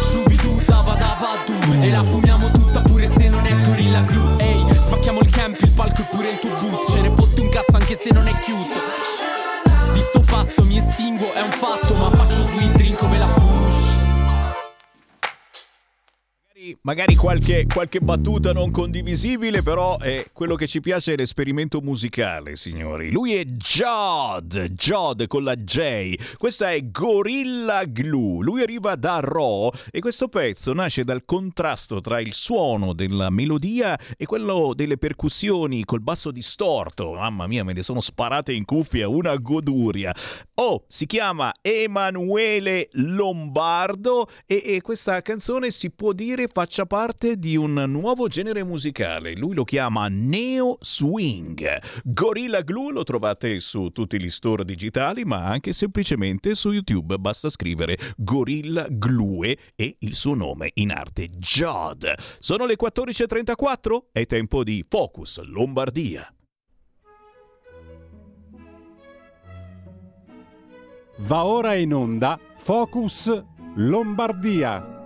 Shubidu daba daba du E la fumiamo tutta pure se non è gorilla crew Ehi, spacchiamo il camp, il palco e pure il tuo boot Ce ne fotti un cazzo anche se non è cute. Di sto passo mi estinguo, è un fatto Ma Magari qualche, qualche battuta non condivisibile, però è quello che ci piace è l'esperimento musicale, signori. Lui è Jod, Jod con la J. Questa è Gorilla Glue. Lui arriva da Raw e questo pezzo nasce dal contrasto tra il suono della melodia e quello delle percussioni col basso distorto. Mamma mia, me ne sono sparate in cuffia una goduria. Oh, si chiama Emanuele Lombardo e, e questa canzone si può dire faccia parte di un nuovo genere musicale. Lui lo chiama Neo Swing. Gorilla Glue lo trovate su tutti gli store digitali, ma anche semplicemente su YouTube. Basta scrivere Gorilla Glue e il suo nome in arte Jod. Sono le 14.34, è tempo di Focus Lombardia. Va ora in onda Focus Lombardia.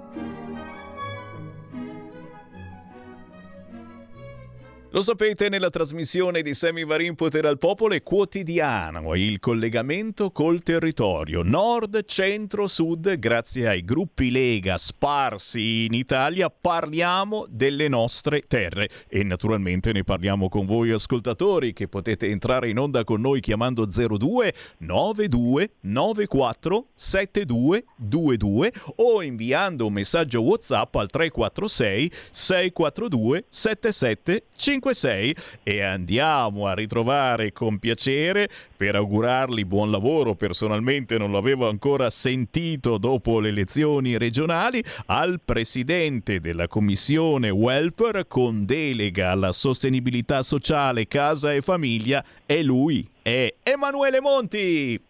Lo sapete, nella trasmissione di Semivarin Potere al Popolo è quotidiano il collegamento col territorio, nord, centro, sud, grazie ai gruppi Lega sparsi in Italia, parliamo delle nostre terre. E naturalmente ne parliamo con voi ascoltatori che potete entrare in onda con noi chiamando 02 92 94 72 22 o inviando un messaggio WhatsApp al 346 642 77 50 1036 e andiamo a ritrovare con piacere per augurargli buon lavoro, personalmente non l'avevo ancora sentito dopo le elezioni regionali, al presidente della commissione welfare con delega alla sostenibilità sociale, casa e famiglia, è lui, è Emanuele Monti.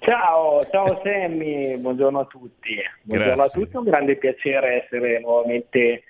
Ciao, ciao Sammy, buongiorno a tutti. Buongiorno Grazie. a tutti, un grande piacere essere nuovamente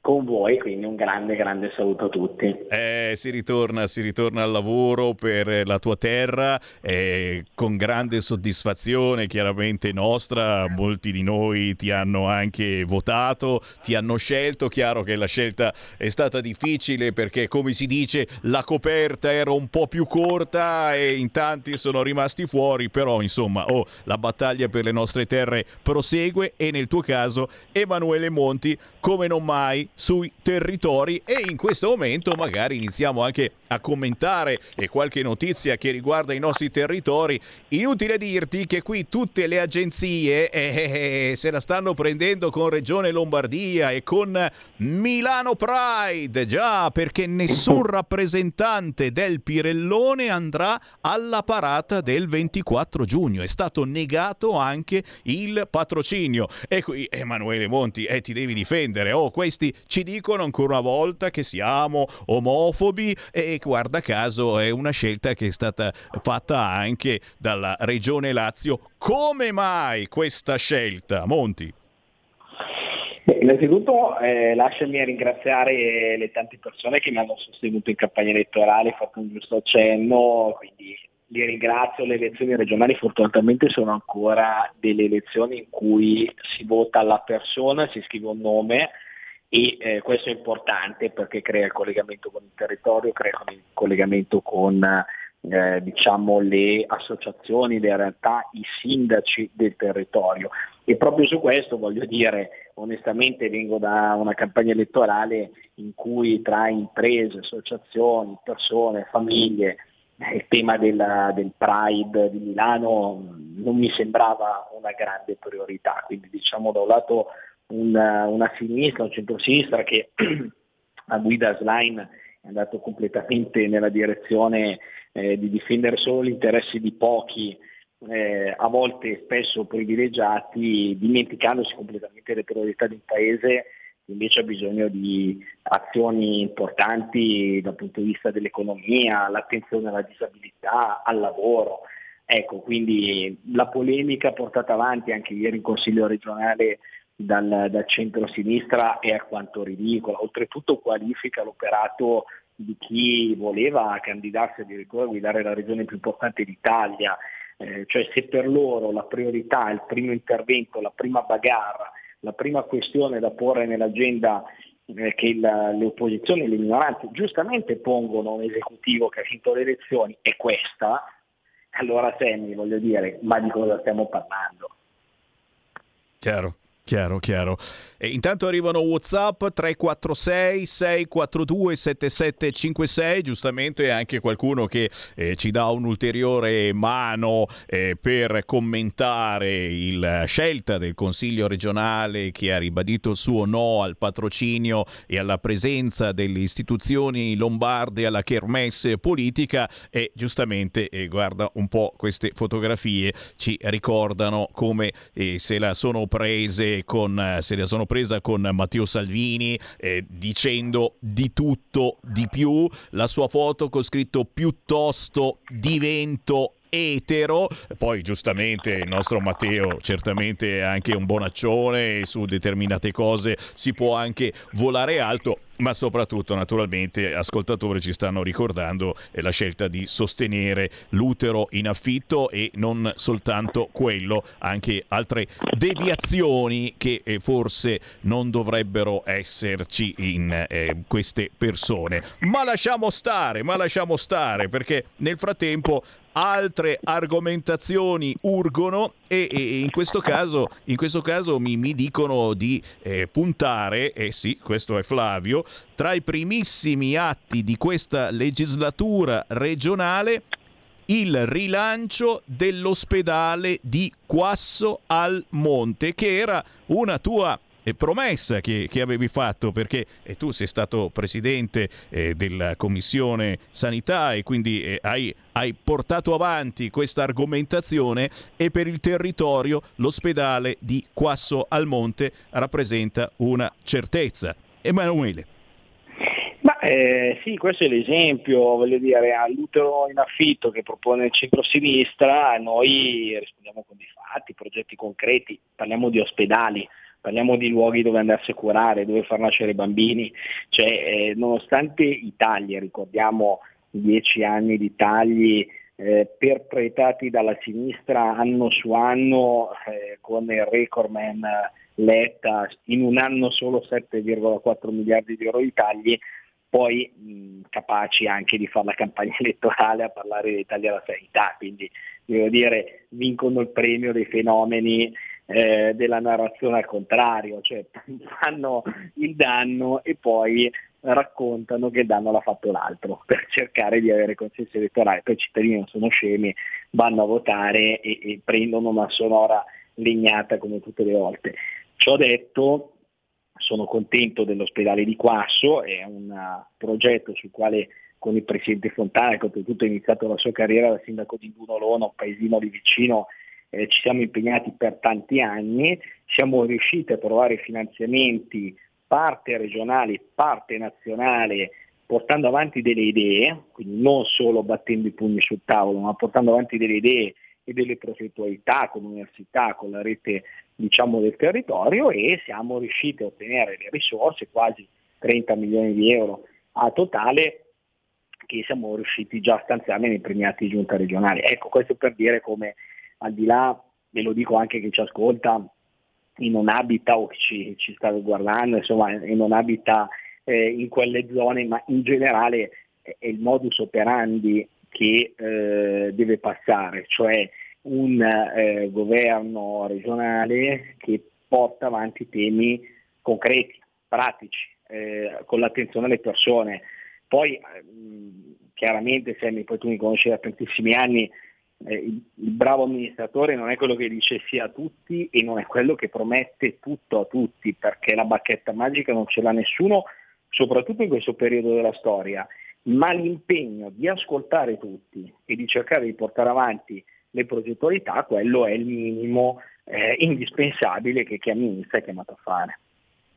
con voi, quindi un grande, grande saluto a tutti. Eh, si ritorna, si ritorna al lavoro per la tua terra eh, con grande soddisfazione, chiaramente nostra. Molti di noi ti hanno anche votato, ti hanno scelto. Chiaro che la scelta è stata difficile perché, come si dice, la coperta era un po' più corta e in tanti sono rimasti fuori. Però, insomma, oh, la battaglia per le nostre terre prosegue e nel tuo caso Emanuele Monti, come non mai, sui territori e in questo momento magari iniziamo anche a commentare eh, qualche notizia che riguarda i nostri territori. Inutile dirti che qui tutte le agenzie eh, eh, se la stanno prendendo con Regione Lombardia e con Milano Pride, già perché nessun [laughs] rappresentante del Pirellone andrà alla parata del 24 giugno. È stato negato anche il patrocinio. E qui Emanuele Monti, eh, ti devi difendere. Oh, questi ci dicono ancora una volta che siamo omofobi e guarda caso è una scelta che è stata fatta anche dalla Regione Lazio. Come mai questa scelta, Monti? Beh, innanzitutto eh, lasciami ringraziare le tante persone che mi hanno sostenuto in campagna elettorale, fatto un giusto accenno, quindi li ringrazio, le elezioni regionali fortunatamente sono ancora delle elezioni in cui si vota alla persona, si scrive un nome e eh, questo è importante perché crea il collegamento con il territorio, crea il collegamento con eh, diciamo, le associazioni, le realtà, i sindaci del territorio. E proprio su questo voglio dire, onestamente vengo da una campagna elettorale in cui tra imprese, associazioni, persone, famiglie, eh, il tema della- del Pride di Milano mh, non mi sembrava una grande priorità, quindi diciamo da un lato una, una sinistra, un centro-sinistra che [clears throat] a guida Slime è andato completamente nella direzione eh, di difendere solo gli interessi di pochi, eh, a volte spesso privilegiati, dimenticandosi completamente le priorità di un paese che invece ha bisogno di azioni importanti dal punto di vista dell'economia, l'attenzione alla disabilità, al lavoro. Ecco, quindi la polemica portata avanti anche ieri in Consiglio regionale dal, dal centro-sinistra è alquanto ridicola, oltretutto qualifica l'operato di chi voleva candidarsi addirittura a guidare la regione più importante d'Italia, Eh, cioè se per loro la priorità, il primo intervento, la prima bagarre, la prima questione da porre nell'agenda eh, che la- le opposizioni e le minoranze giustamente pongono un esecutivo che ha vinto le elezioni è questa, allora Sammy voglio dire, ma di cosa stiamo parlando? Chiaro. Chiaro, chiaro. E intanto arrivano WhatsApp 346 642 7756, giustamente anche qualcuno che eh, ci dà un'ulteriore mano eh, per commentare la scelta del Consiglio regionale che ha ribadito il suo no al patrocinio e alla presenza delle istituzioni lombarde alla kermesse politica e giustamente eh, guarda un po' queste fotografie ci ricordano come eh, se la sono prese con eh, se la sono presa con Matteo Salvini eh, dicendo di tutto di più. La sua foto con scritto piuttosto divento etero poi giustamente il nostro Matteo certamente è anche un bonaccione e su determinate cose si può anche volare alto ma soprattutto naturalmente ascoltatori ci stanno ricordando eh, la scelta di sostenere l'utero in affitto e non soltanto quello, anche altre deviazioni che eh, forse non dovrebbero esserci in eh, queste persone. Ma lasciamo stare, ma lasciamo stare perché nel frattempo altre argomentazioni urgono e, e in questo caso, in questo caso mi, mi dicono di eh, puntare, e sì, questo è Flavio, tra i primissimi atti di questa legislatura regionale il rilancio dell'ospedale di Quasso al Monte, che era una tua eh, promessa che, che avevi fatto, perché eh, tu sei stato presidente eh, della Commissione Sanità e quindi eh, hai, hai portato avanti questa argomentazione e per il territorio l'ospedale di Quasso al Monte rappresenta una certezza. Emanuele. Ma eh, sì, questo è l'esempio, voglio dire, all'utero in affitto che propone il centro-sinistra, noi rispondiamo con dei fatti, progetti concreti, parliamo di ospedali, parliamo di luoghi dove andarsi a curare, dove far nascere i bambini, cioè, eh, nonostante i tagli, ricordiamo dieci anni di tagli eh, perpetrati dalla sinistra anno su anno eh, con il recordman Letta, in un anno solo 7,4 miliardi di euro di tagli, poi mh, capaci anche di fare la campagna [laughs] elettorale a parlare dei tagli alla sanità, quindi devo dire vincono il premio dei fenomeni eh, della narrazione al contrario, cioè [laughs] fanno il danno e poi raccontano che il danno l'ha fatto l'altro per cercare di avere consenso elettorale, poi i cittadini non sono scemi, vanno a votare e, e prendono una sonora legnata come tutte le volte. Ciò detto, sono contento dell'ospedale di Quasso, è un progetto sul quale con il presidente Fontana, che oltretutto ha iniziato la sua carriera da sindaco di Bunolona, un paesino lì vicino, eh, ci siamo impegnati per tanti anni, siamo riusciti a trovare finanziamenti parte regionali, parte nazionale, portando avanti delle idee, quindi non solo battendo i pugni sul tavolo, ma portando avanti delle idee e delle progettualità con l'università, con la rete diciamo, del territorio e siamo riusciti a ottenere le risorse, quasi 30 milioni di euro a totale, che siamo riusciti già a stanziare nei premiati di giunta regionale. Ecco, questo per dire come al di là, ve lo dico anche chi ci ascolta, e non abita o ci, ci sta guardando, insomma, e non abita eh, in quelle zone, ma in generale è, il modus operandi che eh, deve passare, cioè un eh, governo regionale che porta avanti temi concreti, pratici, eh, con l'attenzione alle persone. Poi mh, chiaramente Sammy, poi tu mi conosci da tantissimi anni, eh, il, il, bravo amministratore non è quello che dice sì a tutti e non è quello che promette tutto a tutti, perché la bacchetta magica non ce l'ha nessuno, soprattutto in questo periodo della storia, ma l'impegno di ascoltare tutti e di cercare di portare avanti le progettualità, quello è il minimo eh, indispensabile che chi amministra è chiamato a fare.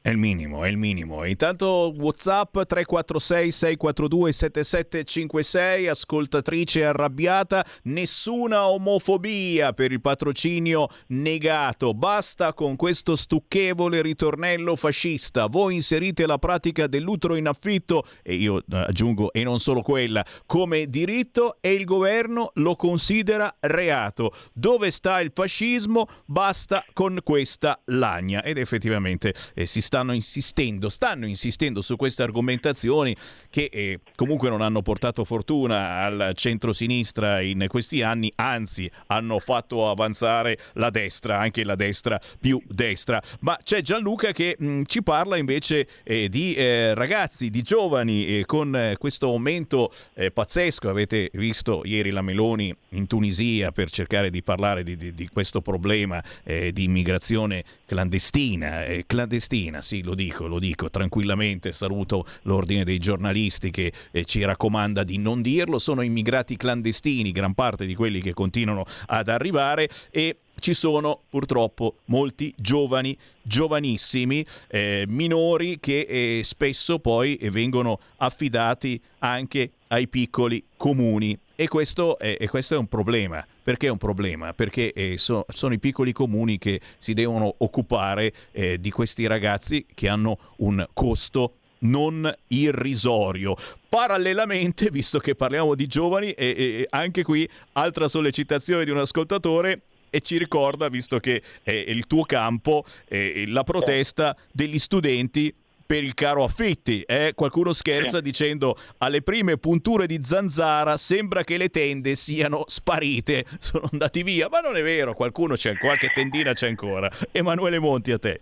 È il minimo, è il minimo. Intanto WhatsApp 346 642 7756, ascoltatrice arrabbiata, nessuna omofobia per il patrocinio negato. Basta con questo stucchevole ritornello fascista. Voi inserite la pratica dell'utero in affitto e io eh, aggiungo e non solo quella come diritto e il governo lo considera reato. Dove sta il fascismo? Basta con questa lagna ed effettivamente eh, si stanno insistendo, stanno insistendo su queste argomentazioni che eh, comunque non hanno portato fortuna al centro-sinistra in questi anni, anzi hanno fatto avanzare la destra, anche la destra più destra. Ma c'è Gianluca che mh, ci parla invece eh, di eh, ragazzi, di giovani con eh, questo aumento eh, pazzesco. Avete visto ieri la Meloni in Tunisia per cercare di parlare di, di, di questo problema eh, di immigrazione clandestina, clandestina sì, lo dico, lo dico tranquillamente, saluto l'ordine dei giornalisti che eh, ci raccomanda di non dirlo, sono immigrati clandestini, gran parte di quelli che continuano ad arrivare e ci sono purtroppo molti giovani, giovanissimi, eh, minori che eh, spesso poi vengono affidati anche ai piccoli comuni e questo è, e questo è un problema. Perché è un problema? Perché eh, so, sono i piccoli comuni che si devono occupare eh, di questi ragazzi che hanno un costo non irrisorio. Parallelamente, visto che parliamo di giovani, e, e anche qui altra sollecitazione di un ascoltatore, e ci ricorda, visto che è il tuo campo, eh, la protesta degli studenti per il caro affitti. Eh? Qualcuno scherza sì. dicendo alle prime punture di zanzara sembra che le tende siano sparite, [laughs] sono andati via, ma non è vero, qualcuno c'è, qualche tendina c'è ancora. Emanuele Monti a te.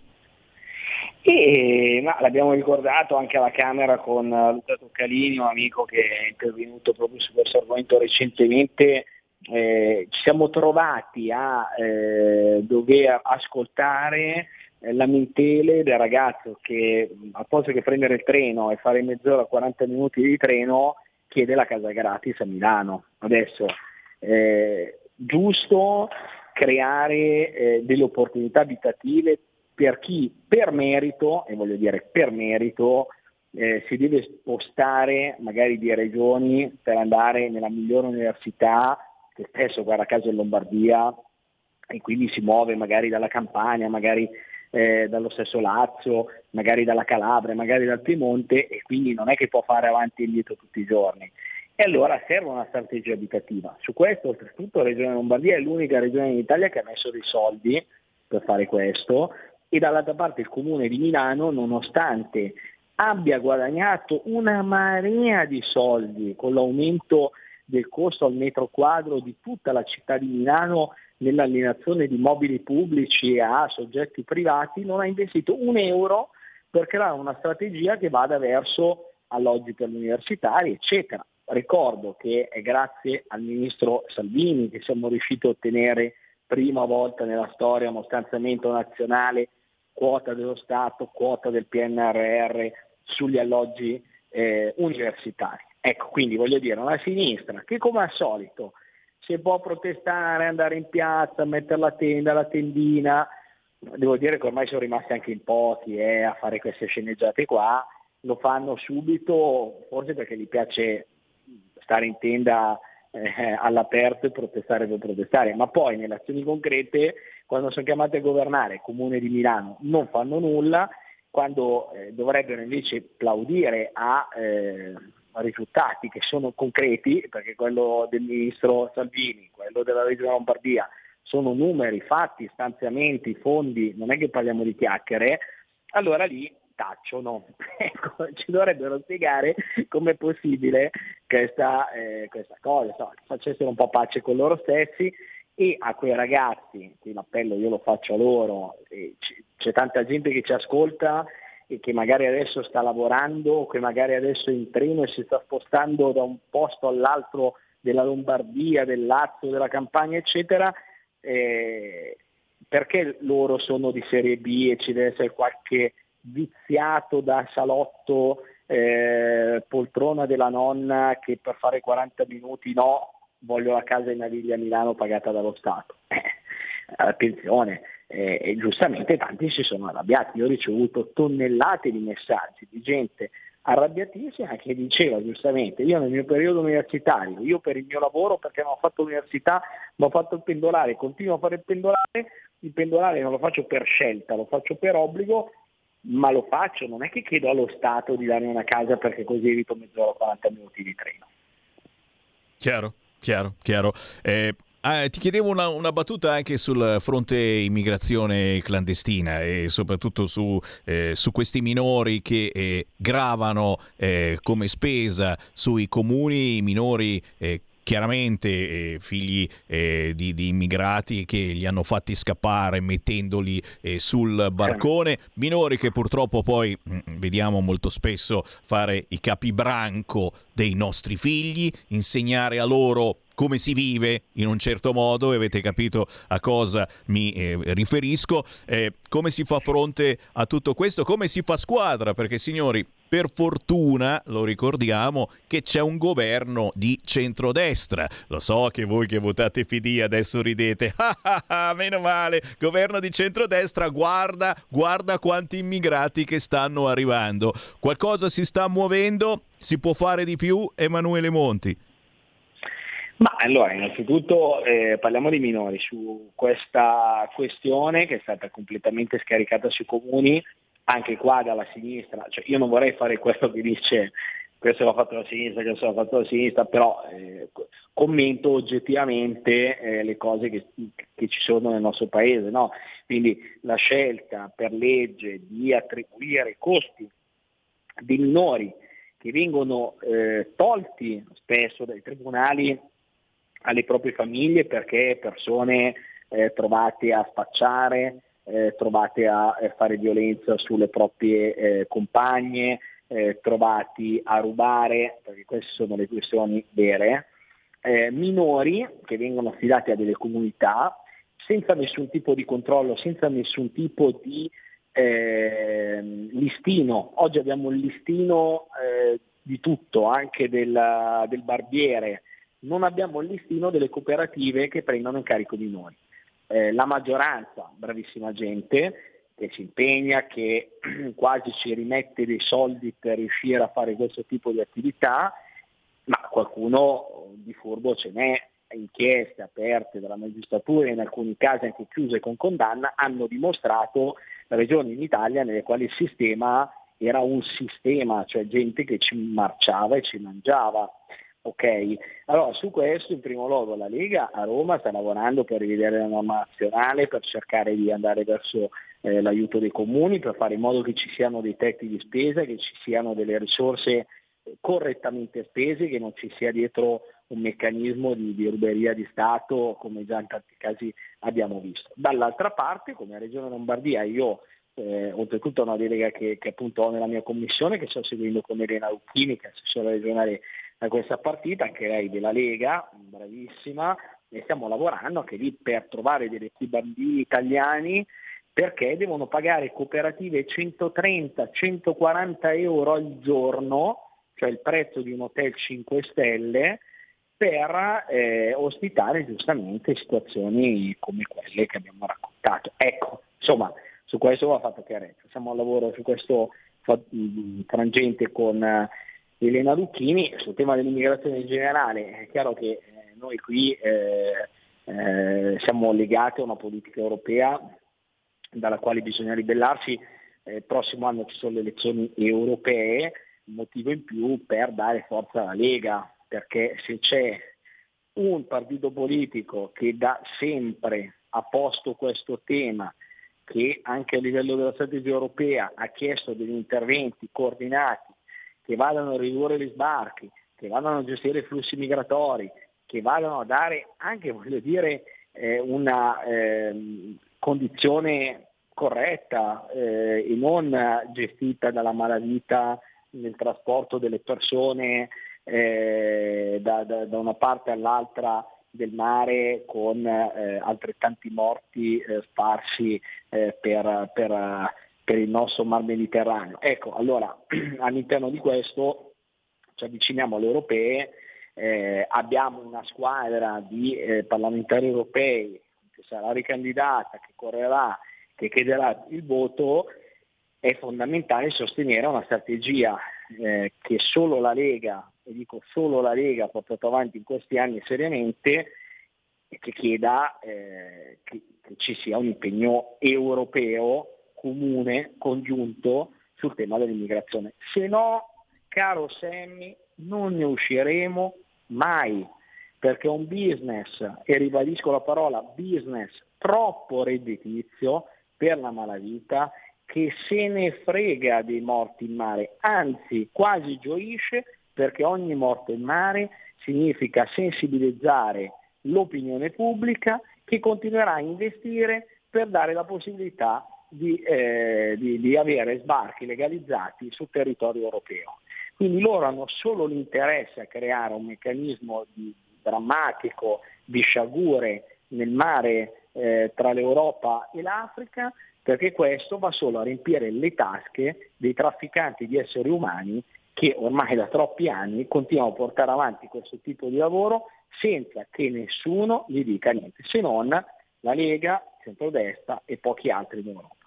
E, ma l'abbiamo ricordato anche alla Camera con Luca Toccalini, un amico che è intervenuto proprio su questo argomento recentemente. Eh, ci siamo trovati a eh, dover ascoltare lamentele del ragazzo che mh, al posto che prendere il treno e fare mezz'ora 40 minuti di treno chiede la casa gratis a Milano. Adesso eh, giusto creare eh, delle opportunità abitative per chi per merito, e voglio dire per merito, eh, si deve spostare magari di regioni per andare nella migliore università, che spesso guarda caso in Lombardia, e quindi si muove magari dalla Campania, magari eh, dallo stesso Lazio, magari dalla Calabria, magari dal Piemonte e quindi non è che può fare avanti e indietro tutti i giorni. E allora serve una strategia abitativa. Su questo oltretutto la Regione Lombardia è l'unica regione in Italia che ha messo dei soldi per fare questo e dall'altra parte il comune di Milano, nonostante abbia guadagnato una marea di soldi con l'aumento del costo al metro quadro di tutta la città di Milano nell'alienazione di mobili pubblici a soggetti privati, non ha investito un euro per creare una strategia che vada verso alloggi per gli universitari, eccetera. Ricordo che è grazie al ministro Salvini che siamo riusciti a ottenere prima volta nella storia uno stanziamento nazionale, quota dello Stato, quota del PNRR sugli alloggi eh, universitari. Ecco, quindi voglio dire, una sinistra che come al solito se può protestare, andare in piazza, mettere la tenda, la tendina, devo dire che ormai sono rimasti anche in pochi eh, a fare queste sceneggiate qua, lo fanno subito, forse perché gli piace stare in tenda eh, all'aperto e protestare per protestare, ma poi nelle azioni concrete, quando sono chiamati a governare il Comune di Milano, non fanno nulla, quando eh, dovrebbero invece plaudire a eh, risultati che sono concreti, perché quello del ministro Salvini, quello della Regione Lombardia, sono numeri, fatti, stanziamenti, fondi, non è che parliamo di chiacchiere, allora lì tacciono. [laughs] Ecco, ci dovrebbero spiegare com'è possibile questa, eh, questa cosa, insomma, facessero un po' pace con loro stessi e a quei ragazzi, qui l'appello io lo faccio a loro, c'è tanta gente che ci ascolta che magari adesso sta lavorando o che magari adesso è in treno e si sta spostando da un posto all'altro della Lombardia, del Lazio, della Campania, eccetera, eh, perché loro sono di serie B e ci deve essere qualche viziato da salotto, eh, poltrona della nonna che per fare 40 minuti no, voglio la casa in Naviglia Milano pagata dallo Stato. [laughs] La pensione. Eh, e giustamente tanti si sono arrabbiati. Io ho ricevuto tonnellate di messaggi di gente arrabbiatissima che diceva giustamente io nel mio periodo universitario, io per il mio lavoro perché non ho fatto l'università, ma ho fatto il pendolare, continuo a fare il pendolare, il pendolare non lo faccio per scelta, lo faccio per obbligo, ma lo faccio, non è che chiedo allo Stato di darmi una casa perché così evito mezz'ora 40 minuti di treno. Chiaro, chiaro, chiaro. Eh, ah, ti chiedevo una, una, battuta anche sul fronte immigrazione clandestina e soprattutto su, eh, su questi minori che eh, gravano eh, come spesa sui comuni, minori eh, chiaramente eh, figli eh, di, di, immigrati che li hanno fatti scappare mettendoli eh, sul barcone, minori che purtroppo poi mh, mm, vediamo molto spesso fare i capibranco dei nostri figli, insegnare a loro come si vive in un certo modo, e avete capito a cosa mi eh, riferisco, eh, come si fa fronte a tutto questo, come si fa squadra, perché signori, per fortuna, lo ricordiamo, che c'è un governo di centrodestra. Lo so che voi che votate PD adesso ridete. [laughs] Ah, meno male, governo di centrodestra, guarda, guarda quanti immigrati che stanno arrivando. Qualcosa si sta muovendo? Si può fare di più? Emanuele Monti. Ma allora, innanzitutto eh, parliamo di minori su questa questione che è stata completamente scaricata sui comuni, anche qua dalla sinistra. Cioè, io non vorrei fare quello che dice questo l'ha fatto la sinistra, questo l'ha fatto la sinistra, però eh, commento oggettivamente eh, le cose che, che, ci sono nel nostro paese. No? Quindi la scelta per legge di attribuire costi dei minori che vengono eh, tolti spesso dai tribunali alle proprie famiglie perché persone eh, trovate a spacciare, eh, trovate a eh, fare violenza sulle proprie eh, compagne, eh, trovati a rubare, perché queste sono le questioni vere, eh, minori che vengono affidati a delle comunità senza nessun tipo di controllo, senza nessun tipo di ehm, listino, oggi abbiamo il listino di tutto, anche del, del barbiere, non abbiamo il listino delle cooperative che prendono in carico di noi. Eh, la maggioranza, bravissima gente, che si impegna, che [clears throat] quasi ci rimette dei soldi per riuscire a fare questo tipo di attività, ma qualcuno di furbo ce n'è, inchieste aperte dalla magistratura, in alcuni casi anche chiuse con condanna, hanno dimostrato regioni in Italia nelle quali il sistema era un sistema, cioè gente che ci marciava e ci mangiava. Ok, allora su questo in primo luogo la Lega a Roma sta lavorando per rivedere la norma nazionale, per cercare di andare verso eh, l'aiuto dei comuni, per fare in modo che ci siano dei tetti di spesa, che ci siano delle risorse correttamente spese, che non ci sia dietro un meccanismo di, di ruberia di Stato come già in tanti casi abbiamo visto. Dall'altra parte, come Regione Lombardia, io eh, oltretutto una delega che, che, appunto ho nella mia commissione, che sto seguendo con Elena Lucchini, che è assessore regionale a questa partita, anche lei della Lega, bravissima, e stiamo lavorando anche lì per trovare dei bambini italiani perché devono pagare cooperative 130-140 euro al giorno, cioè il prezzo di un hotel 5 stelle, per eh, ospitare giustamente situazioni come quelle che abbiamo raccontato. Ecco, insomma, su questo va fatto chiarezza. Siamo al lavoro su questo frangente con Elena Lucchini, sul tema dell'immigrazione in generale. È chiaro che eh, noi qui eh, eh, siamo legati a una politica europea dalla quale bisogna ribellarsi. Eh, il prossimo anno ci sono le elezioni europee, motivo in più per dare forza alla Lega, perché se c'è un partito politico che da sempre ha posto questo tema, che anche a livello della strategia europea ha chiesto degli interventi coordinati che vadano a ridurre gli sbarchi, che vadano a gestire i flussi migratori, che vadano a dare anche, voglio dire, eh, una eh, condizione corretta eh, e non gestita dalla malavita nel trasporto delle persone eh, da, da, da, una parte all'altra del mare con eh, altrettanti morti eh, sparsi per, per, per, il nostro mar Mediterraneo. Ecco, allora [clears throat] all'interno di questo ci avviciniamo alle europee, eh, abbiamo una squadra di eh, parlamentari europei che sarà ricandidata, che correrà, che chiederà il voto, è fondamentale sostenere una strategia eh, che solo la Lega e dico solo la Lega ha portato avanti in questi anni seriamente e che chieda eh, che, che ci sia un impegno europeo comune, congiunto sul tema dell'immigrazione. Se no, caro Sammy, non ne usciremo mai, perché è un business, e ribadisco la parola business, troppo redditizio per la malavita che se ne frega dei morti in mare, anzi quasi gioisce perché ogni morte in mare significa sensibilizzare l'opinione pubblica che continuerà a investire per dare la possibilità di, eh, di, di avere sbarchi legalizzati sul territorio europeo. Quindi loro hanno solo l'interesse a creare un meccanismo di, drammatico di sciagure nel mare eh, tra l'Europa e l'Africa, perché questo va solo a riempire le tasche dei trafficanti di esseri umani che ormai da troppi anni continuano a portare avanti questo tipo di lavoro senza che nessuno gli dica niente, se non la Lega, centrodestra e pochi altri in Europa.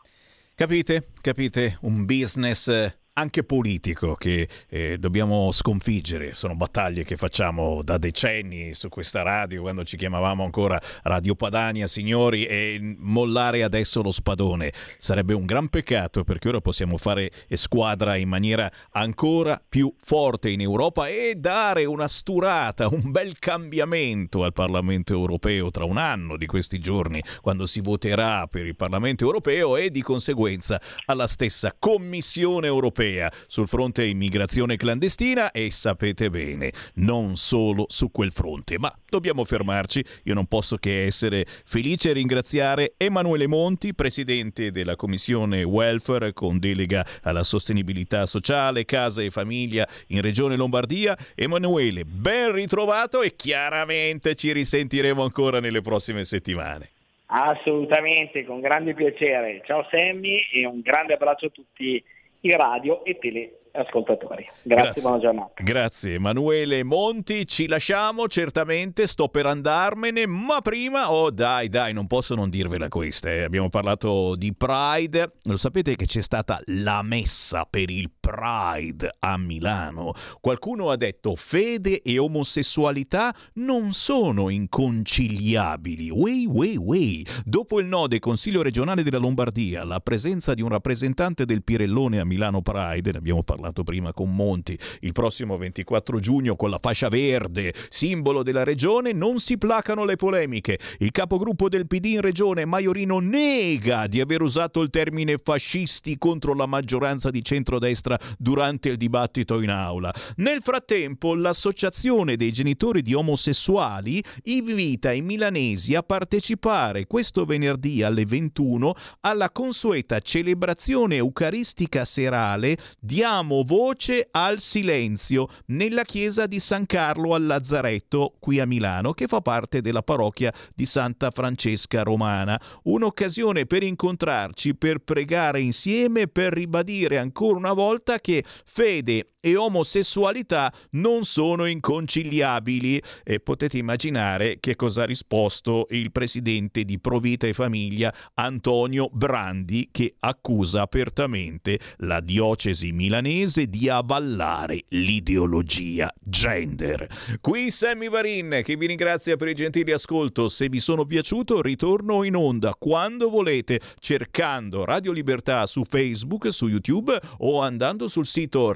Capite? Capite? Un business anche politico che eh, dobbiamo sconfiggere. Sono battaglie che facciamo da decenni su questa radio, quando ci chiamavamo ancora Radio Padania, signori, e mollare adesso lo spadone sarebbe un gran peccato perché ora possiamo fare squadra in maniera ancora più forte in Europa e dare una sturata, un bel cambiamento al Parlamento europeo tra un anno di questi giorni, quando si voterà per il Parlamento europeo e di conseguenza alla stessa Commissione europea europea sul fronte immigrazione clandestina e sapete bene, non solo su quel fronte, ma dobbiamo fermarci. Io non posso che essere felice e ringraziare Emanuele Monti, presidente della Commissione Welfare con delega alla sostenibilità sociale, casa e famiglia in Regione Lombardia. Emanuele, ben ritrovato e chiaramente ci risentiremo ancora nelle prossime settimane. Assolutamente, con grande piacere. Ciao Sammy e un grande abbraccio a tutti i radio e teleascoltatori. Grazie, Grazie. buona giornata. Grazie Emanuele Monti, ci lasciamo certamente, sto per andarmene, ma prima, oh dai dai, non posso non dirvela questa, eh. abbiamo parlato di Pride, lo sapete che c'è stata la messa per il Pride a Milano, qualcuno ha detto fede e omosessualità non sono inconciliabili, wey wey wey, dopo il no del Consiglio regionale della Lombardia, la presenza di un rappresentante del Pirellone a Milano Pride, ne abbiamo parlato prima con Monti, il prossimo 24 giugno con la fascia verde, simbolo della regione, non si placano le polemiche. Il capogruppo del PD in regione, Maiorino, nega di aver usato il termine fascisti contro la maggioranza di centrodestra durante il dibattito in aula. Nel frattempo, l'associazione dei genitori di omosessuali invita i milanesi a partecipare questo venerdì alle 21 alla consueta celebrazione eucaristica serale Diamo voce al silenzio nella chiesa di San Carlo al Lazzaretto qui a Milano che fa parte della parrocchia di Santa Francesca Romana. Un'occasione per incontrarci, per pregare insieme, per ribadire ancora una volta che fede e omosessualità non sono inconciliabili e potete immaginare che cosa ha risposto il presidente di Provita e Famiglia Antonio Brandi che accusa apertamente la diocesi milanese di avallare l'ideologia gender. Qui Sammy Varin che vi ringrazia per il gentile ascolto, se vi sono piaciuto ritorno in onda quando volete cercando Radio Libertà su Facebook, su YouTube o andando sul sito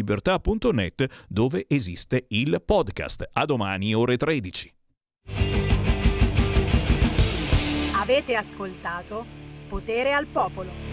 radiolibertà.net dove esiste il podcast. A domani ore 13. Avete ascoltato Potere al Popolo.